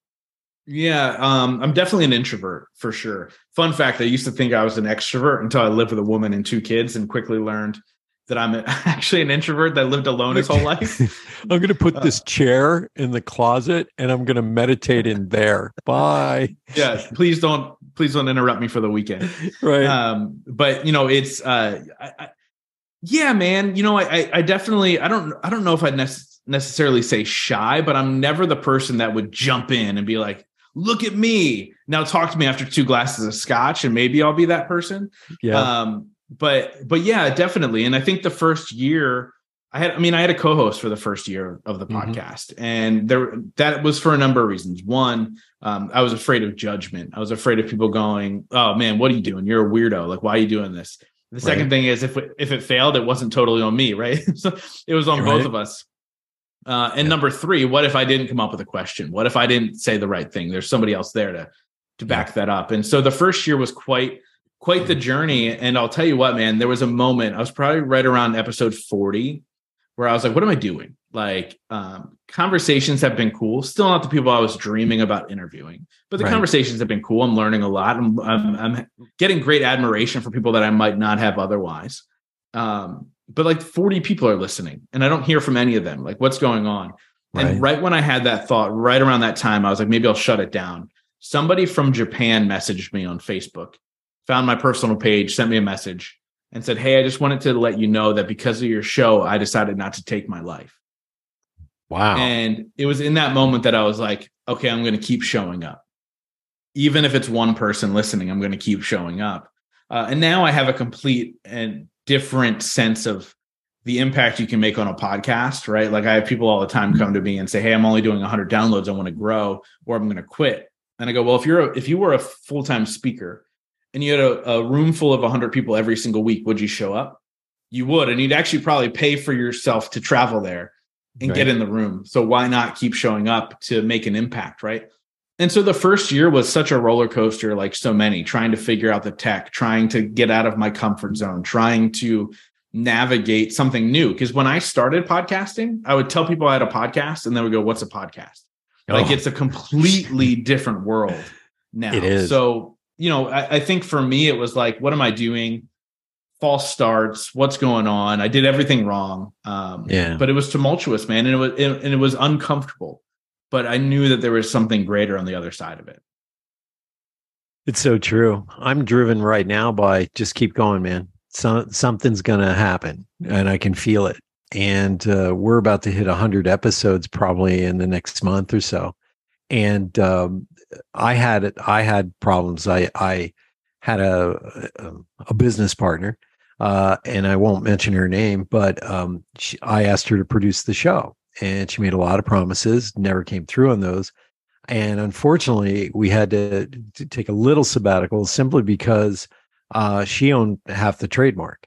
Yeah, um, I'm definitely an introvert for sure. Fun fact: I used to think I was an extrovert until I lived with a woman and two kids, and quickly learned that I'm actually an introvert that lived alone his whole life. I'm going to put uh, this chair in the closet and I'm going to meditate in there. Bye. Yeah, please don't please don't interrupt me for the weekend. Right. Um, but you know, it's uh, I, I, yeah, man. You know, I I definitely I don't I don't know if I'd necessarily say shy, but I'm never the person that would jump in and be like, look at me now talk to me after two glasses of scotch and maybe i'll be that person yeah um but but yeah definitely and i think the first year i had i mean i had a co-host for the first year of the mm-hmm. podcast and there that was for a number of reasons one um, i was afraid of judgment i was afraid of people going oh man what are you doing you're a weirdo like why are you doing this the second right. thing is if if it failed it wasn't totally on me right so it was on right. both of us Uh, and Yeah. number three, what if I didn't come up with a question? What if I didn't say the right thing? There's somebody else there to to back that up. And so the first year was quite quite the journey. And I'll tell you what, man, there was a moment. I was probably right around episode 40 where I was like, what am I doing? Like, um, conversations have been cool. Still not the people I was dreaming about interviewing, but the Right. conversations have been cool. I'm learning a lot. I'm, I'm, I'm getting great admiration for people that I might not have otherwise. Um, but like 40 people are listening and I don't hear from any of them. Like, what's going on? And right when I had that thought, right around that time, I was like, maybe I'll shut it down. Somebody from Japan messaged me on Facebook, found my personal page, sent me a message, and said, Hey, I just wanted to let you know that because of your show, I decided not to take my life. Wow. And it was in that moment that I was like, okay, I'm going to keep showing up. Even if it's one person listening, I'm going to keep showing up. Uh, and now I have a complete and different sense of the impact you can make on a podcast, right? Like I have people all the time come to me and say, "Hey, I'm only doing 100 downloads. I want to grow, or I'm going to quit." And I go, "Well, if you're a, if you were a full time speaker and you had a, a room full of 100 people every single week, would you show up? You would, and you'd actually probably pay for yourself to travel there and get in the room. So why not keep showing up to make an impact, right? And so the first year was such a roller coaster, like so many, trying to figure out the tech, trying to get out of my comfort zone, trying to navigate something new. Because when I started podcasting, I would tell people I had a podcast and they would go, What's a podcast? Like Oh. it's a completely different world now. It is. So, you know, I, I think for me, it was like, what am I doing? False starts. What's going on? I did everything wrong. Um, Yeah. But it was tumultuous, man, and it was it, and it was uncomfortable. But I knew that there was something greater on the other side of it. It's so true. I'm driven right now by just keep going, man. So, something's going to happen and I can feel it. And uh, we're about to hit 100 episodes probably in the next month or so. And um, I had it. I had problems. I I had a a, a business partner, uh, and I won't mention her name, but um, she, I asked her to produce the show, and she made a lot of promises, never came through on those. And unfortunately, we had to, to take a little sabbatical simply because uh, she owned half the trademark.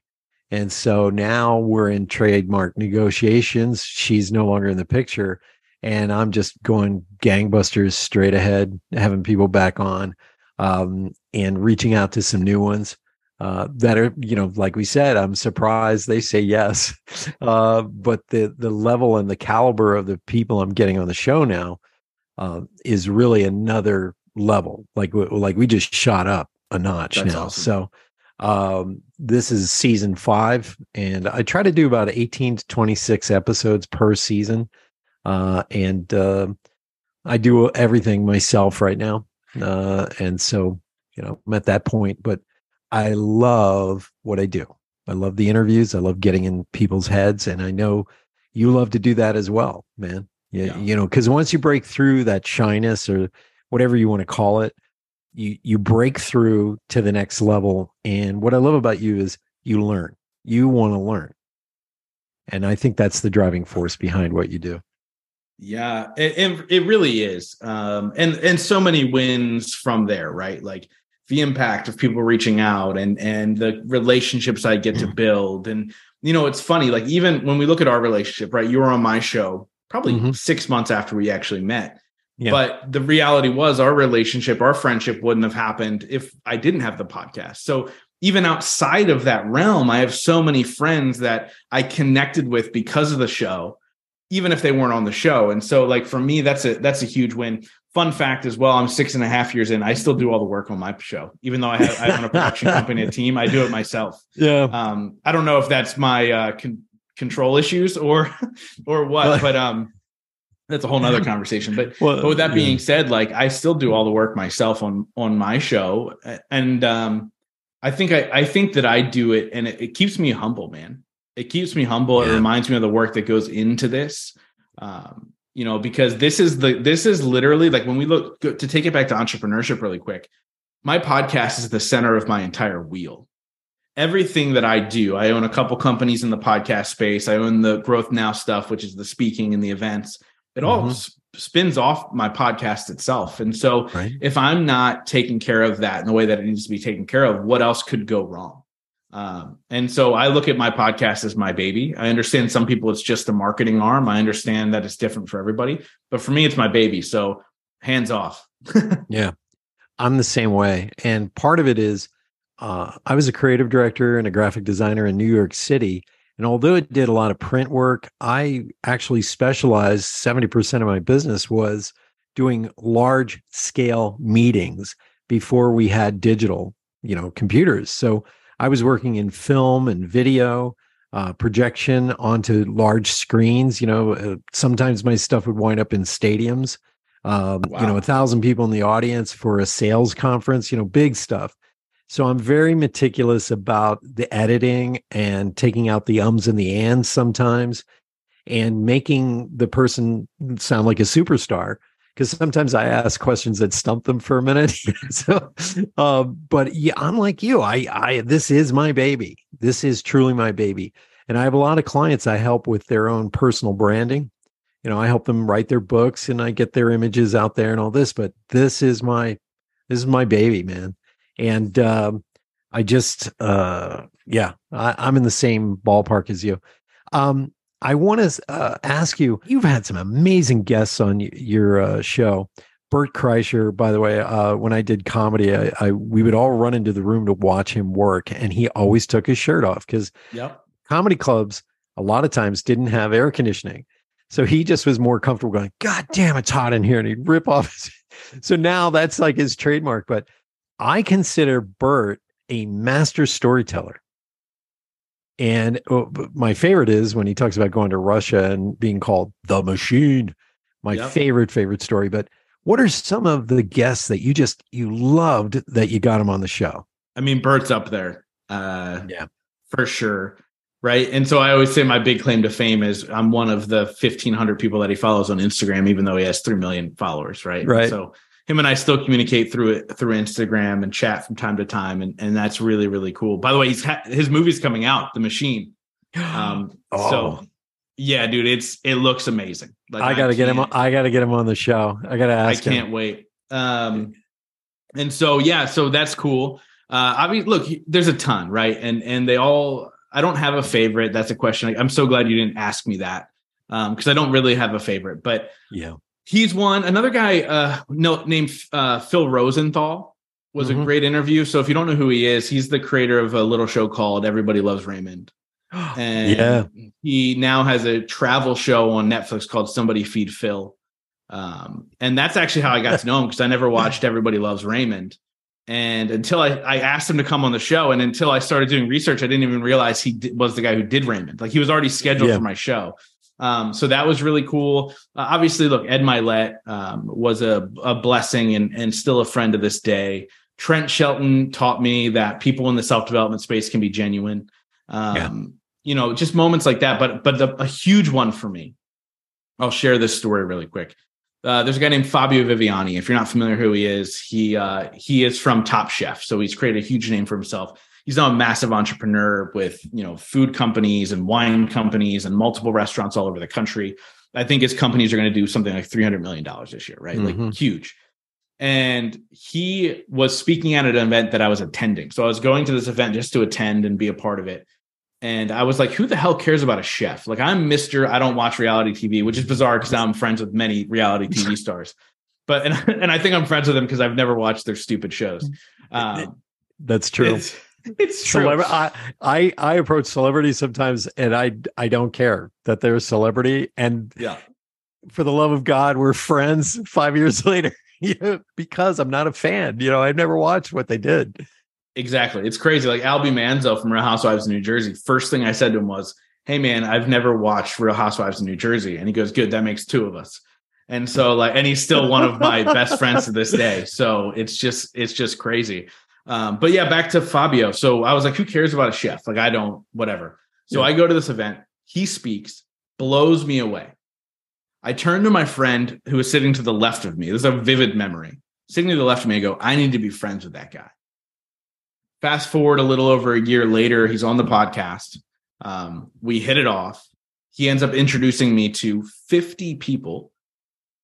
And so now we're in trademark negotiations. She's no longer in the picture. And I'm just going gangbusters straight ahead, having people back on um, and reaching out to some new ones uh, that are, you know, like we said, I'm surprised they say yes. Uh, but the the level and the caliber of the people I'm getting on the show now uh, is really another level. Like like we just shot up a notch That's now. awesome. So um, this is season five, and I try to do about 18 to 26 episodes per season. Uh, and uh, I do everything myself right now. Uh, and so, you know, I'm at that point, but I love what I do. I love the interviews. I love getting in people's heads. And I know you love to do that as well, man. Yeah, Yeah. you know, because once you break through that shyness or whatever you want to call it, you you break through to the next level. And what I love about you is you learn. You want to learn. And I think that's the driving force behind what you do. Yeah, it, it, really is. Um, and and so many wins from there, right? Like the impact of people reaching out and and the relationships I get to build. And you know, it's funny, like even when we look at our relationship, right? You were on my show probably Mhm. six months after we actually met. Yeah. But the reality was our relationship, our friendship wouldn't have happened if I didn't have the podcast. So even outside of that realm, I have so many friends that I connected with because of the show, even if they weren't on the show. And so, like for me, that's a that's a huge win. Fun fact as well, I'm six and a half years in. I still do all the work on my show, even though I have I own a production company, a team. I do it myself. Yeah. Um, I don't know if that's my uh, con- control issues or or what, but um, that's a whole nother conversation. But Well, but with that yeah. being said, like I still do all the work myself on on my show, and um, I think I I think that I do it, and it, it keeps me humble, man. It keeps me humble. It reminds me of the work that goes into this. Um, you know, because this is the this is literally like when we look to take it back to entrepreneurship really quick. My podcast is the center of my entire wheel. Everything that I do, I own a couple companies in the podcast space. I own the Growth Now stuff, which is the speaking and the events. It all Mhm. s- spins off my podcast itself. And so right. if I'm not taking care of that in the way that it needs to be taken care of, what else could go wrong? Um, and so I look at my podcast as my baby. I understand some people it's just a marketing arm. I understand that it's different for everybody, but for me, it's my baby. So hands off. yeah, I'm the same way. And part of it is uh, I was a creative director and a graphic designer in New York City. And although it did a lot of print work, I actually specialized 70% of my business was doing large scale meetings before we had digital, you know, computers. So I was working in film and video, uh, projection onto large screens. You know, uh, sometimes my stuff would wind up in stadiums. Um, wow. You know, a thousand people in the audience for a sales conference. You know, big stuff. So I'm very meticulous about the editing and taking out the ums and the ands sometimes, and making the person sound like a superstar because sometimes I ask questions that stump them for a minute. so, uh, but yeah, I'm like you. I, I, this is my baby. This is truly my baby. And I have a lot of clients I help with their own personal branding. You know, I help them write their books and I get their images out there and all this. But this is my, this is my baby, man. And um, I just, uh, yeah, I, I'm in the same ballpark as you. Um, I want to uh, ask you you've had some amazing guests on y- your uh, show. Bert Kreischer, by the way, uh, when I did comedy, I, I, we would all run into the room to watch him work, and he always took his shirt off because yep. comedy clubs a lot of times didn't have air conditioning, so he just was more comfortable going, "God damn, it's hot in here," and he'd rip off. His... so now that's like his trademark. But I consider Bert a master storyteller. And oh, my favorite is when he talks about going to Russia and being called the machine. My yep. favorite, favorite story. But what are some of the guests that you just you loved that you got him on the show? I mean, Bert's up there. Uh, yeah, for sure. Right. And so I always say my big claim to fame is I'm one of the 1,500 people that he follows on Instagram, even though he has 3 million followers. Right. Right. So him and I still communicate through it through Instagram and chat from time to time, and and that's really really cool. By the way, he's ha- his movie's coming out, The Machine. Um, oh. so yeah, dude, it's it looks amazing. Like, I gotta get him. I gotta get him on the show. I gotta ask. Him. I can't him. wait. Um, and so yeah, so that's cool. Uh, I mean, look, there's a ton, right? And and they all. I don't have a favorite. That's a question. I'm so glad you didn't ask me that because um, I don't really have a favorite. But yeah, he's one. Another guy uh, no, named uh, Phil Rosenthal was mm-hmm. a great interview. So if you don't know who he is, he's the creator of a little show called Everybody Loves Raymond. And yeah. he now has a travel show on Netflix called Somebody Feed Phil. Um, and that's actually how I got to know him because I never watched Everybody Loves Raymond. And until I, I asked him to come on the show, and until I started doing research, I didn't even realize he did, was the guy who did Raymond. Like he was already scheduled yeah. for my show. Um, so that was really cool. Uh, obviously, look, Ed Mylett um, was a, a blessing and, and still a friend to this day. Trent Shelton taught me that people in the self development space can be genuine. Um, yeah. You know, just moments like that. But but the, a huge one for me. I'll share this story really quick. Uh, there's a guy named Fabio Viviani. If you're not familiar who he is, he uh, he is from Top Chef, so he's created a huge name for himself he's now a massive entrepreneur with you know food companies and wine companies and multiple restaurants all over the country. I think his companies are going to do something like three hundred million dollars this year, right? Mm-hmm. Like huge. And he was speaking at an event that I was attending. So I was going to this event just to attend and be a part of it. And I was like, who the hell cares about a chef? Like, I'm Mr. I don't watch reality TV, which is bizarre because I'm friends with many reality TV stars. But, and, and I think I'm friends with them because I've never watched their stupid shows. Um, That's true. It's true. Celebra- I, I I approach celebrities sometimes, and I I don't care that they're a celebrity, and yeah, for the love of God, we're friends five years later. you know, because I'm not a fan. You know, I've never watched what they did. Exactly, it's crazy. Like Albie Manzo from Real Housewives of New Jersey. First thing I said to him was, "Hey, man, I've never watched Real Housewives of New Jersey," and he goes, "Good, that makes two of us." And so, like, and he's still one of my best friends to this day. So it's just, it's just crazy. Um, but yeah, back to Fabio. So I was like, who cares about a chef? Like, I don't, whatever. So yeah. I go to this event. He speaks, blows me away. I turn to my friend who is sitting to the left of me. This is a vivid memory. Sitting to the left of me, I go, I need to be friends with that guy. Fast forward a little over a year later, he's on the podcast. Um, we hit it off. He ends up introducing me to 50 people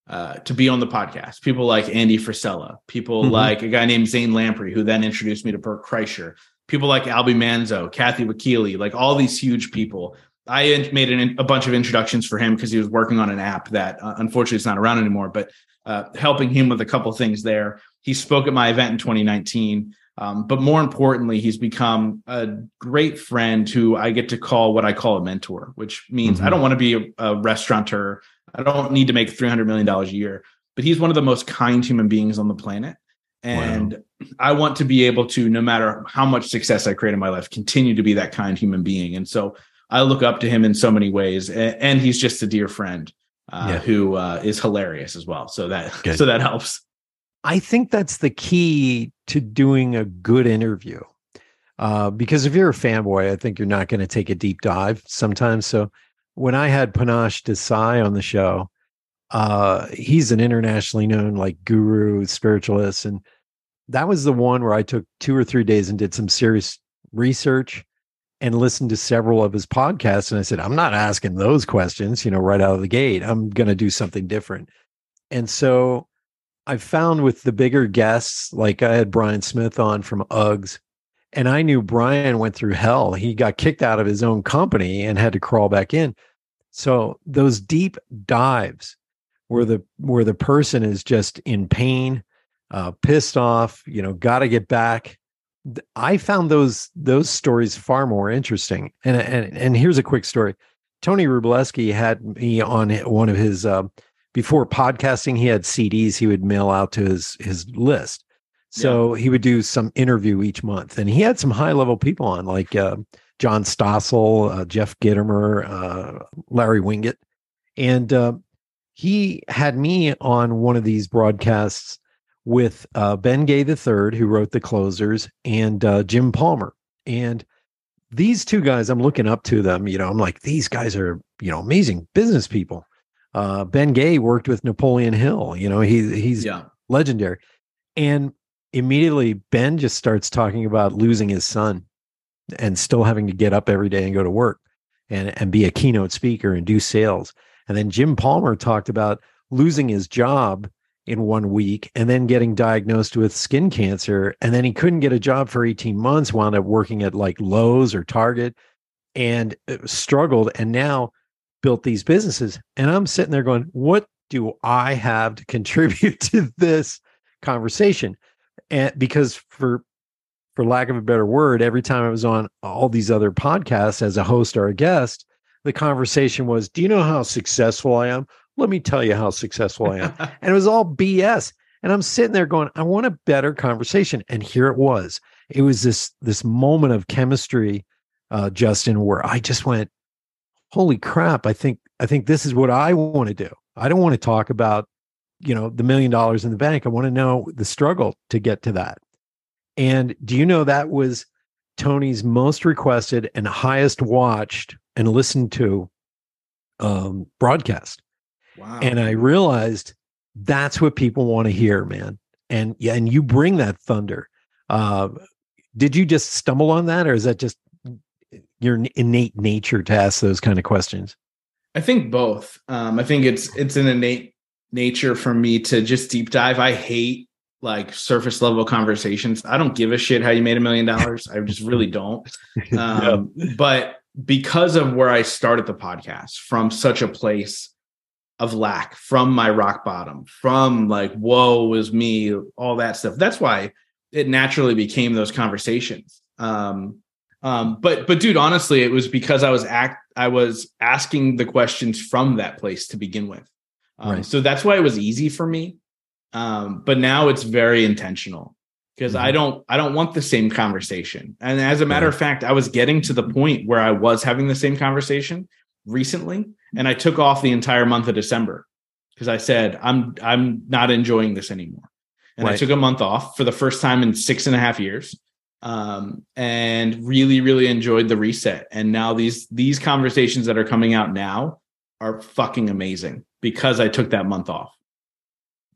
uh, to be on the podcast. People like Andy Frisella, people mm-hmm. like a guy named Zane Lamprey, who then introduced me to Bert Kreischer. people like Albie Manzo, Kathy Wakile, like all these huge people. I made an, a bunch of introductions for him because he was working on an app that uh, unfortunately is not around anymore, but uh, helping him with a couple things there. He spoke at my event in 2019. Um, but more importantly, he's become a great friend who I get to call what I call a mentor, which means mm-hmm. I don't want to be a, a restaurateur. I don't need to make $300 million a year, but he's one of the most kind human beings on the planet. And wow. I want to be able to, no matter how much success I create in my life, continue to be that kind human being. And so I look up to him in so many ways. And, he's just a dear friend uh, yeah. who uh, is hilarious as well. So that, Good. so that helps. I think that's the key to doing a good interview. Uh, because if you're a fanboy, I think you're not going to take a deep dive sometimes. So when I had Panache Desai on the show, uh, he's an internationally known like guru, spiritualist, and that was the one where I took two or three days and did some serious research and listened to several of his podcasts. And I said, I'm not asking those questions, you know, right out of the gate. I'm going to do something different. And so I found with the bigger guests, like I had Brian Smith on from Uggs, and I knew Brian went through hell. He got kicked out of his own company and had to crawl back in. So those deep dives where the where the person is just in pain, uh, pissed off, you know, got to get back. I found those those stories far more interesting. And and and here's a quick story. Tony Rubleski had me on one of his uh, before podcasting, he had CDs he would mail out to his his list. So yeah. he would do some interview each month, and he had some high level people on, like uh, John Stossel, uh, Jeff Gitomer, uh, Larry Winget, and uh, he had me on one of these broadcasts with uh, Ben Gay III, who wrote the closers, and uh, Jim Palmer, and these two guys, I'm looking up to them. You know, I'm like, these guys are you know amazing business people uh, Ben Gay worked with Napoleon Hill. You know, he he's yeah. legendary. And immediately Ben just starts talking about losing his son and still having to get up every day and go to work and, and be a keynote speaker and do sales. And then Jim Palmer talked about losing his job in one week and then getting diagnosed with skin cancer. And then he couldn't get a job for 18 months, wound up working at like Lowe's or Target and uh, struggled. And now built these businesses. And I'm sitting there going, what do I have to contribute to this conversation? And because for for lack of a better word, every time I was on all these other podcasts as a host or a guest, the conversation was, Do you know how successful I am? Let me tell you how successful I am. and it was all BS. And I'm sitting there going, I want a better conversation. And here it was. It was this this moment of chemistry, uh, Justin, where I just went, holy crap, I think I think this is what I want to do. I don't want to talk about, you know, the million dollars in the bank. I want to know the struggle to get to that. And do you know that was Tony's most requested and highest watched and listened to um, broadcast? Wow. And I realized that's what people want to hear, man. And yeah, and you bring that thunder. Uh, did you just stumble on that, or is that just your innate nature to ask those kind of questions? I think both. Um, I think it's it's an innate nature for me to just deep dive. I hate like surface level conversations. I don't give a shit how you made a million dollars. I just really don't. Um, yeah. But because of where I started the podcast from such a place of lack, from my rock bottom, from like, whoa, was me, all that stuff. That's why it naturally became those conversations. Um, um, but but dude, honestly, it was because I was act I was asking the questions from that place to begin with. Um, right. So that's why it was easy for me. Um, but now it's very intentional because mm-hmm. I don't I don't want the same conversation. And as a matter of fact, I was getting to the point where I was having the same conversation recently, and I took off the entire month of December because I said I'm I'm not enjoying this anymore. And right. I took a month off for the first time in six and a half years um, and really really enjoyed the reset and now these these conversations that are coming out now are fucking amazing because i took that month off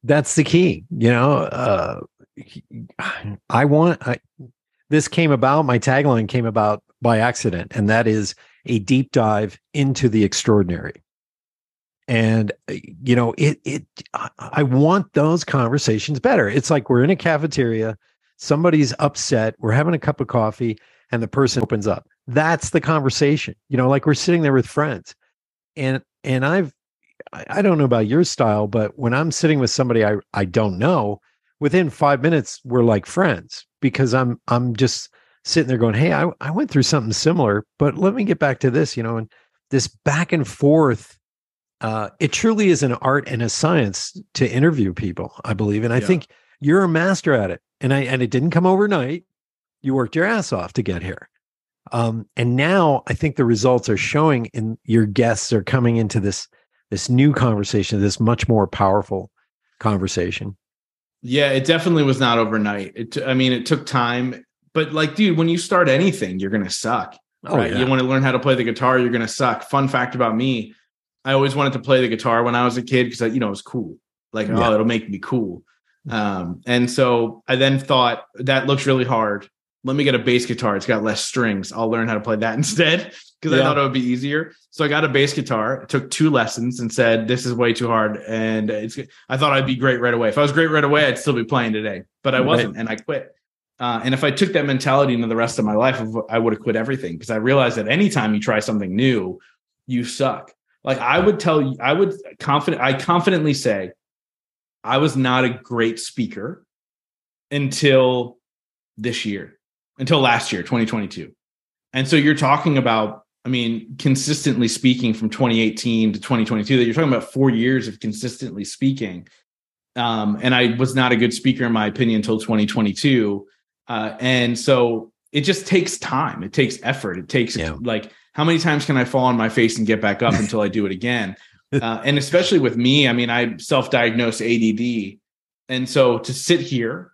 that's the key you know uh, i want I, this came about my tagline came about by accident and that is a deep dive into the extraordinary and you know it it i want those conversations better it's like we're in a cafeteria somebody's upset. We're having a cup of coffee and the person opens up. That's the conversation. You know, like we're sitting there with friends. And and I've I don't know about your style, but when I'm sitting with somebody I I don't know, within 5 minutes we're like friends because I'm I'm just sitting there going, "Hey, I I went through something similar, but let me get back to this, you know, and this back and forth uh, it truly is an art and a science to interview people, I believe. And I yeah. think you're a master at it. And I and it didn't come overnight. You worked your ass off to get here. Um, and now I think the results are showing and your guests are coming into this this new conversation, this much more powerful conversation. Yeah, it definitely was not overnight. It t- I mean, it took time, but like, dude, when you start anything, you're gonna suck. Oh, right? Yeah. You want to learn how to play the guitar, you're gonna suck. Fun fact about me, I always wanted to play the guitar when I was a kid because you know it was cool. Like, yeah. oh, it'll make me cool. Um, and so I then thought that looks really hard. Let me get a bass guitar. It's got less strings. I'll learn how to play that instead because yeah. I thought it would be easier. So I got a bass guitar, took two lessons, and said this is way too hard. And it's I thought I'd be great right away. If I was great right away, I'd still be playing today, but I wasn't, right. and I quit. Uh, and if I took that mentality into the rest of my life, I would have quit everything because I realized that anytime you try something new, you suck. Like I would tell you, I would confident, I confidently say, I was not a great speaker until this year, until last year, 2022. And so you're talking about, I mean, consistently speaking from 2018 to 2022, that you're talking about four years of consistently speaking. Um, and I was not a good speaker, in my opinion, until 2022. Uh, and so it just takes time. It takes effort. It takes yeah. like how many times can I fall on my face and get back up until I do it again? Uh, and especially with me, I mean, I self-diagnosed ADD, and so to sit here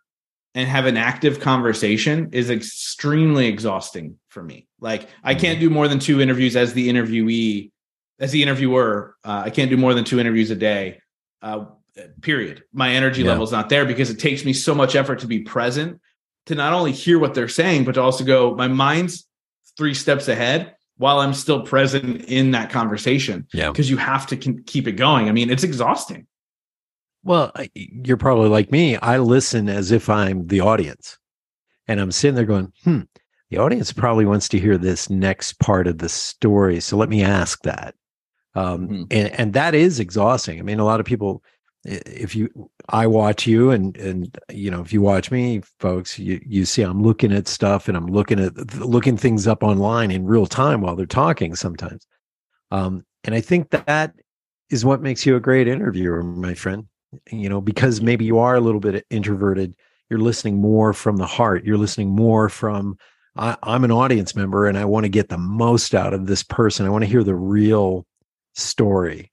and have an active conversation is extremely exhausting for me. Like I mm-hmm. can't do more than two interviews as the interviewee, as the interviewer. Uh, I can't do more than two interviews a day. Uh, period. My energy yeah. level is not there because it takes me so much effort to be present to not only hear what they're saying, but to also go. My mind's three steps ahead while I'm still present in that conversation. Yeah. Because you have to keep it going. I mean, it's exhausting. Well, you're probably like me. I listen as if I'm the audience. And I'm sitting there going, hmm, the audience probably wants to hear this next part of the story. So let me ask that. Um, mm-hmm. and, and that is exhausting. I mean, a lot of people, if you i watch you and and you know if you watch me folks you you see i'm looking at stuff and i'm looking at looking things up online in real time while they're talking sometimes um and i think that, that is what makes you a great interviewer my friend you know because maybe you are a little bit introverted you're listening more from the heart you're listening more from I, i'm an audience member and i want to get the most out of this person i want to hear the real story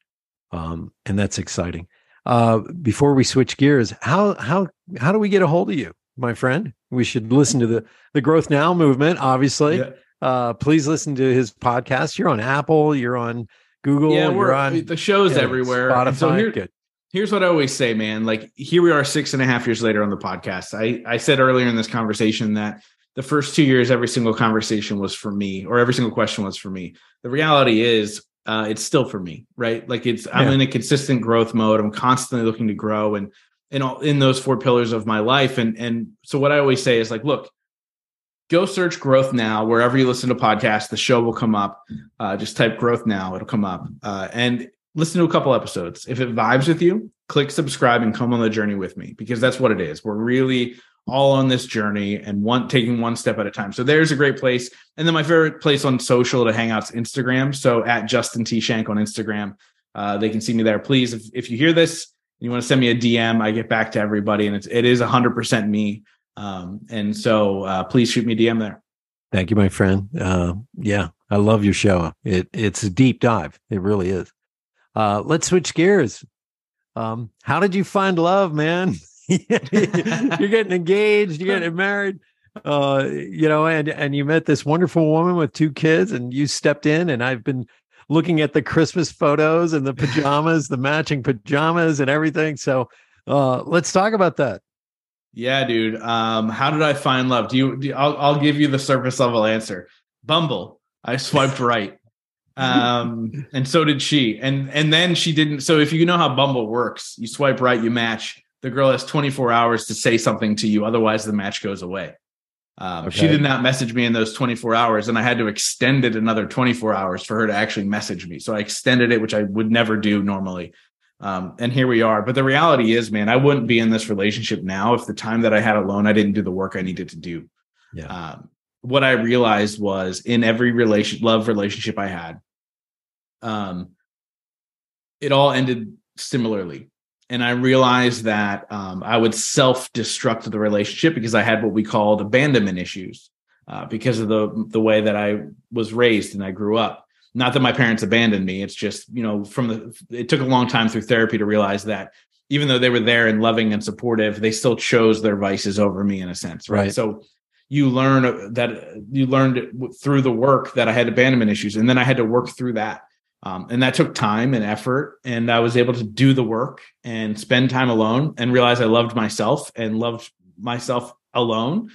um, and that's exciting uh, before we switch gears, how how how do we get a hold of you, my friend? We should listen to the the Growth Now movement. Obviously, yeah. uh, please listen to his podcast. You're on Apple. You're on Google. Yeah, we're on the show's everywhere. Spotify. So here, Good. Here's what I always say, man. Like here we are, six and a half years later on the podcast. I I said earlier in this conversation that the first two years, every single conversation was for me, or every single question was for me. The reality is, uh, it's still for me, right? Like it's I'm in a consistent growth mode. I'm constantly looking to grow and in all in those four pillars of my life. And and so what I always say is like, look, go search growth now wherever you listen to podcasts. The show will come up. Uh, just type growth now, it'll come up. Uh, and listen to a couple episodes. If it vibes with you, click subscribe and come on the journey with me because that's what it is. We're really all on this journey and one taking one step at a time. So there's a great place. And then my favorite place on social to hang out is Instagram. So at Justin T Schenck on Instagram, uh, they can see me there. Please, if, if you hear this, and you want to send me a DM, I get back to everybody, and it's it is hundred percent me. Um, and so uh, please shoot me a DM there. Thank you, my friend. Uh, yeah, I love your show. It it's a deep dive. It really is. Uh, let's switch gears. Um, how did you find love, man? you're getting engaged, you're getting married, uh, you know, and and you met this wonderful woman with two kids, and you stepped in, and I've been looking at the Christmas photos and the pajamas, the matching pajamas, and everything. So, uh, let's talk about that. Yeah, dude. Um, how did I find love? Do you? Do you I'll I'll give you the surface level answer. Bumble. I swiped right um and so did she and and then she didn't so if you know how bumble works you swipe right you match the girl has 24 hours to say something to you, otherwise the match goes away. Um, She did not message me in those 24 hours, and I had to extend it another 24 hours for her to actually message me. So I extended it, which I would never do normally. Um, and here we are. But the reality is, man, I wouldn't be in this relationship now if the time that I had alone, I didn't do the work I needed to do. Yeah. Um, what I realized was in every relation, love relationship I had, um, it all ended similarly. And I realized that um, I would self destruct the relationship because I had what we called abandonment issues uh, because of the the way that I was raised and I grew up. Not that my parents abandoned me. It's just you know from the. It took a long time through therapy to realize that even though they were there and loving and supportive, they still chose their vices over me in a sense, right? Right. So you learn that you learned through the work that I had abandonment issues, and then I had to work through that. Um, and that took time and effort. And I was able to do the work and spend time alone and realize I loved myself and loved myself alone.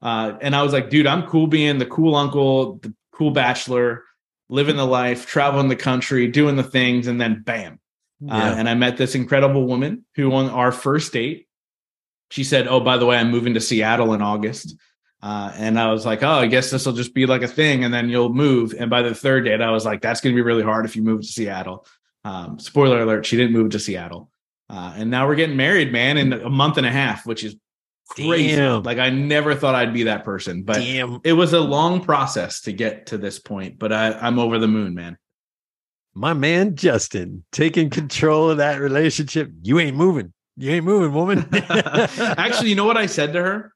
Uh, and I was like, dude, I'm cool being the cool uncle, the cool bachelor, living the life, traveling the country, doing the things. And then bam. Uh, and I met this incredible woman who, on our first date, she said, Oh, by the way, I'm moving to Seattle in August. Uh, and I was like, oh, I guess this will just be like a thing, and then you'll move. And by the third date, I was like, that's going to be really hard if you move to Seattle. Um, spoiler alert: she didn't move to Seattle, uh, and now we're getting married, man, in a month and a half, which is crazy. Damn. Like I never thought I'd be that person, but Damn. it was a long process to get to this point. But I, I'm over the moon, man. My man Justin taking control of that relationship. You ain't moving. You ain't moving, woman. Actually, you know what I said to her?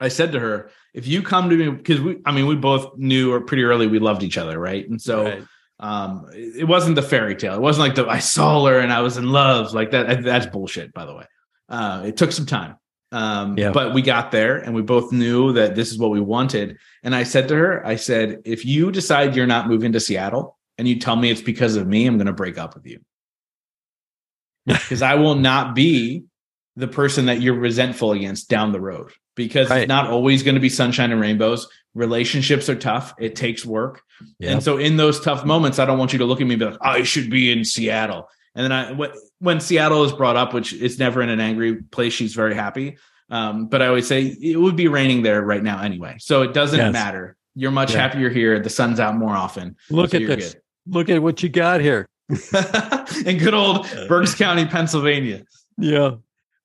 I said to her, if you come to me, because we, I mean, we both knew or pretty early we loved each other, right? And so Right. um, it wasn't the fairy tale. It wasn't like the I saw her and I was in love like that. That's bullshit, by the way. Uh, it took some time. Um, Yeah. but we got there and we both knew that this is what we wanted. And I said to her, I said, if you decide you're not moving to Seattle and you tell me it's because of me, I'm going to break up with you. Because I will not be the person that you're resentful against down the road because Right. it's not always going to be sunshine and rainbows. Relationships are tough. It takes work. And so in those tough moments, I don't want you to look at me and be like, I should be in Seattle. And then I, when, Seattle is brought up, which is never in an angry place, she's very happy. Um, but I always say it would be raining there right now anyway. So it doesn't Yes. matter. You're much Yeah. happier here. The sun's out more often. Look So at this. Look at what you got here. good. in good old Berks County, Pennsylvania. Yeah.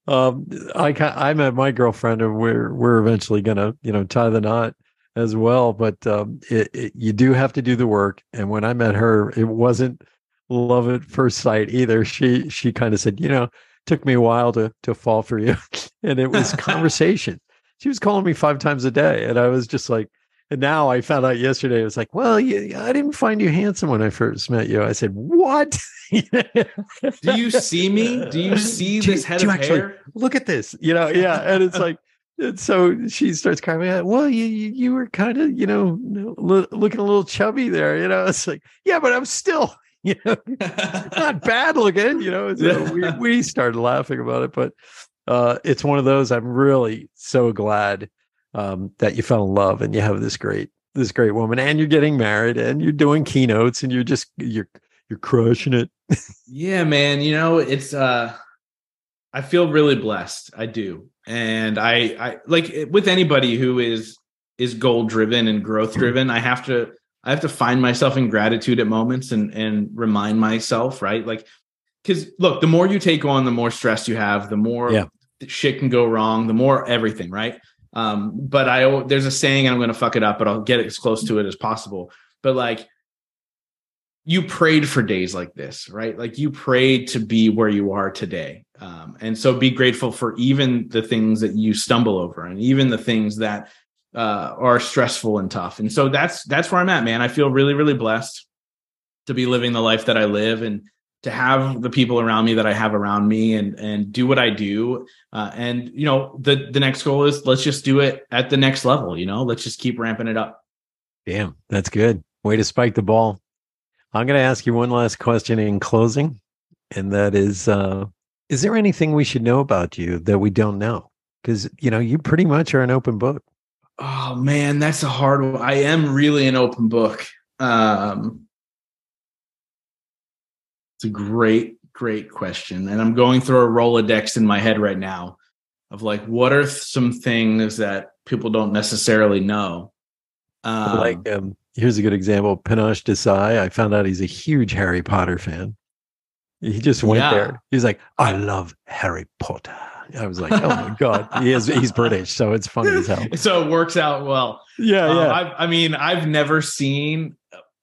Um, I I met my girlfriend, and we're we're eventually gonna you know tie the knot as well. But um, it, it, you do have to do the work. And when I met her, it wasn't love at first sight either. She she kind of said, you know, took me a while to to fall for you, and it was conversation. She was calling me five times a day, and I was just like. And now I found out yesterday. It was like, well, you, I didn't find you handsome when I first met you. I said, what? Do you see me? Do you see Do this head do of actually- hair? look at this you know yeah and it's like and so she starts crying out well you you, you were kind of you know lo- looking a little chubby there you know it's like yeah but i'm still you know not bad looking you know so we, we started laughing about it but uh it's one of those i'm really so glad um that you fell in love and you have this great this great woman and you're getting married and you're doing keynotes and you're just you're you're crushing it Yeah, man. You know, it's uh I feel really blessed. I do. And I I like with anybody who is is goal driven and growth driven, I have to I have to find myself in gratitude at moments and and remind myself, right? Like cuz look, the more you take on, the more stress you have, the more Yeah. shit can go wrong, the more everything, right? Um but I there's a saying I'm going to fuck it up, but I'll get as close to it as possible. But like you prayed for days like this, right? Like you prayed to be where you are today. Um, and so be grateful for even the things that you stumble over and even the things that uh, are stressful and tough. And so that's that's where I'm at, man. I feel really, really blessed to be living the life that I live and to have the people around me that I have around me and and do what I do. Uh, and you know, the the next goal is let's just do it at the next level. You know, let's just keep ramping it up. Damn, that's good. Way to spike the ball. I'm going to ask you one last question in closing, and that is uh, Is there anything we should know about you that we don't know? Because, you know, you pretty much are an open book. Oh man, that's a hard one. I am really an open book. Um, it's a great, great question. And I'm going through a Rolodex in my head right now of like, what are some things that people don't necessarily know? Um, like, um, here's a good example Panache Desai. I found out he's a huge Harry Potter fan. He just went yeah. there. He's like, I love Harry Potter. I was like, oh my god, he is he's British, so it's funny as hell. So it works out well. Yeah, um, yeah. I've, I mean, I've never seen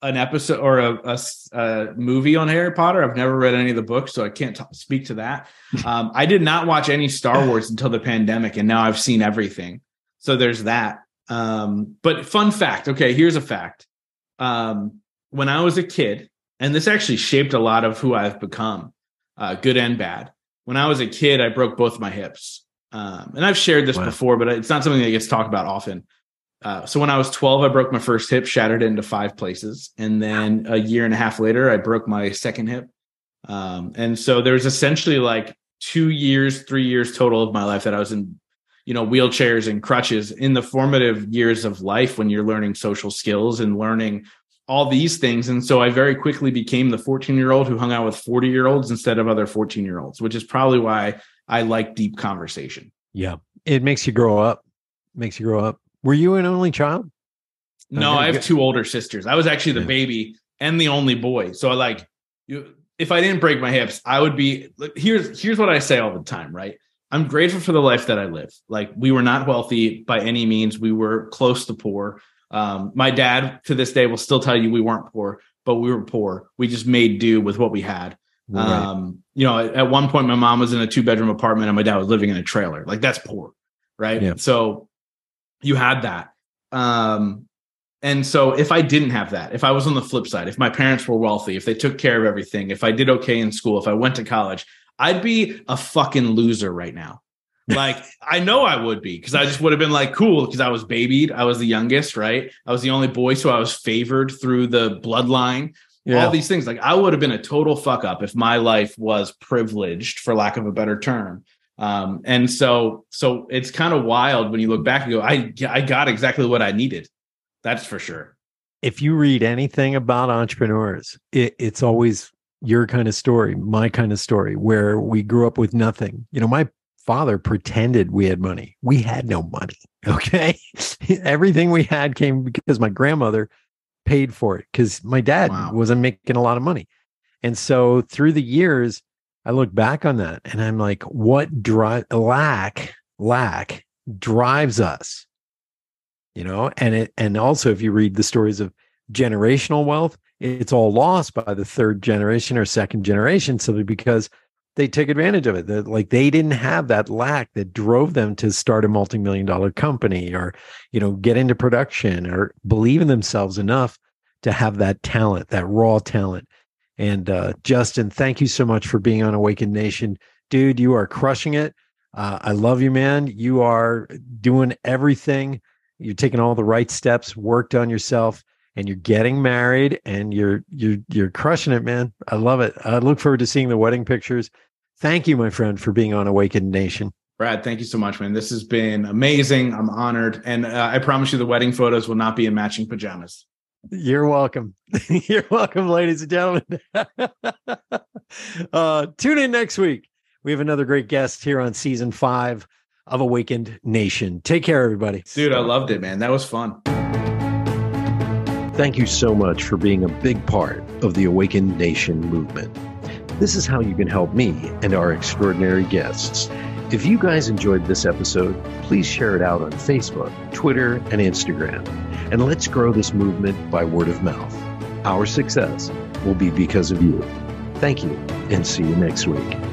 an episode or a, a, a, movie on Harry Potter. I've never read any of the books, so I can't t- speak to that. Um, I did not watch any Star Wars until the pandemic, and now I've seen everything. So there's that. Um, but fun fact. Okay, here's a fact. Um, when I was a kid, and this actually shaped a lot of who I've become, uh, good and bad. When I was a kid, I broke both my hips. Um, and I've shared this wow. before, but it's not something that gets talked about often. Uh, so when I was 12, I broke my first hip, shattered it into five places. And then a year and a half later, I broke my second hip. Um, and so there's essentially like two years, three years total of my life that I was in, you know, wheelchairs and crutches in the formative years of life when you're learning social skills and learning all these things. And so I very quickly became the 14 year old who hung out with 40 year olds instead of other 14 year olds, which is probably why I like deep conversation. Yeah. It makes you grow up, makes you grow up. Were you an only child? No, I have two older sisters. I was actually the yeah. baby and the only boy. So I like you if I didn't break my hips, I would be here's here's what I say all the time, right? I'm grateful for the life that I live. Like we were not wealthy by any means. We were close to poor. Um, my dad to this day will still tell you we weren't poor, but we were poor. We just made do with what we had. Right. Um, you know, at, at, one point my mom was in a two bedroom apartment and my dad was living in a trailer. Like that's poor. Right. Yeah. So you had that. Um, and so if I didn't have that, if I was on the flip side, if my parents were wealthy, if they took care of everything, if I did okay in school, if I went to college, I'd be a fucking loser right now. Like I know I would be because I just would have been like cool because I was babied. I was the youngest, right? I was the only boy, so I was favored through the bloodline. Yeah. All these things. Like I would have been a total fuck up if my life was privileged, for lack of a better term. Um, and so, so it's kind of wild when you look back and go, I, I got exactly what I needed. That's for sure. If you read anything about entrepreneurs, it, it's always your kind of story, my kind of story, where we grew up with nothing. You know, my father pretended we had money. We had no money. Okay. Everything we had came because my grandmother paid for it because my dad wow. wasn't making a lot of money. And so through the years, I look back on that and I'm like, what drive lack, lack drives us, you know? And it, and also if you read the stories of generational wealth, it's all lost by the third generation or second generation simply because they took advantage of it. That like they didn't have that lack that drove them to start a multi-million dollar company or, you know, get into production or believe in themselves enough to have that talent, that raw talent and uh, Justin, thank you so much for being on Awakened Nation. Dude, you are crushing it. Uh, I love you, man. You are doing everything. You're taking all the right steps, worked on yourself, and you're getting married and you're you're you're crushing it, man. I love it. I look forward to seeing the wedding pictures. Thank you, my friend, for being on Awakened Nation. Brad, thank you so much, man. This has been amazing. I'm honored. And uh, I promise you the wedding photos will not be in matching pajamas. You're welcome. You're welcome, ladies and gentlemen. uh, tune in next week. We have another great guest here on season five of Awakened Nation. Take care, everybody. Dude, I loved it, man. That was fun. Thank you so much for being a big part of the Awakened Nation movement. This is how you can help me and our extraordinary guests. If you guys enjoyed this episode, please share it out on Facebook, Twitter, and Instagram and let's grow this movement by word of mouth. Our success will be because of you. Thank you, and see you next week.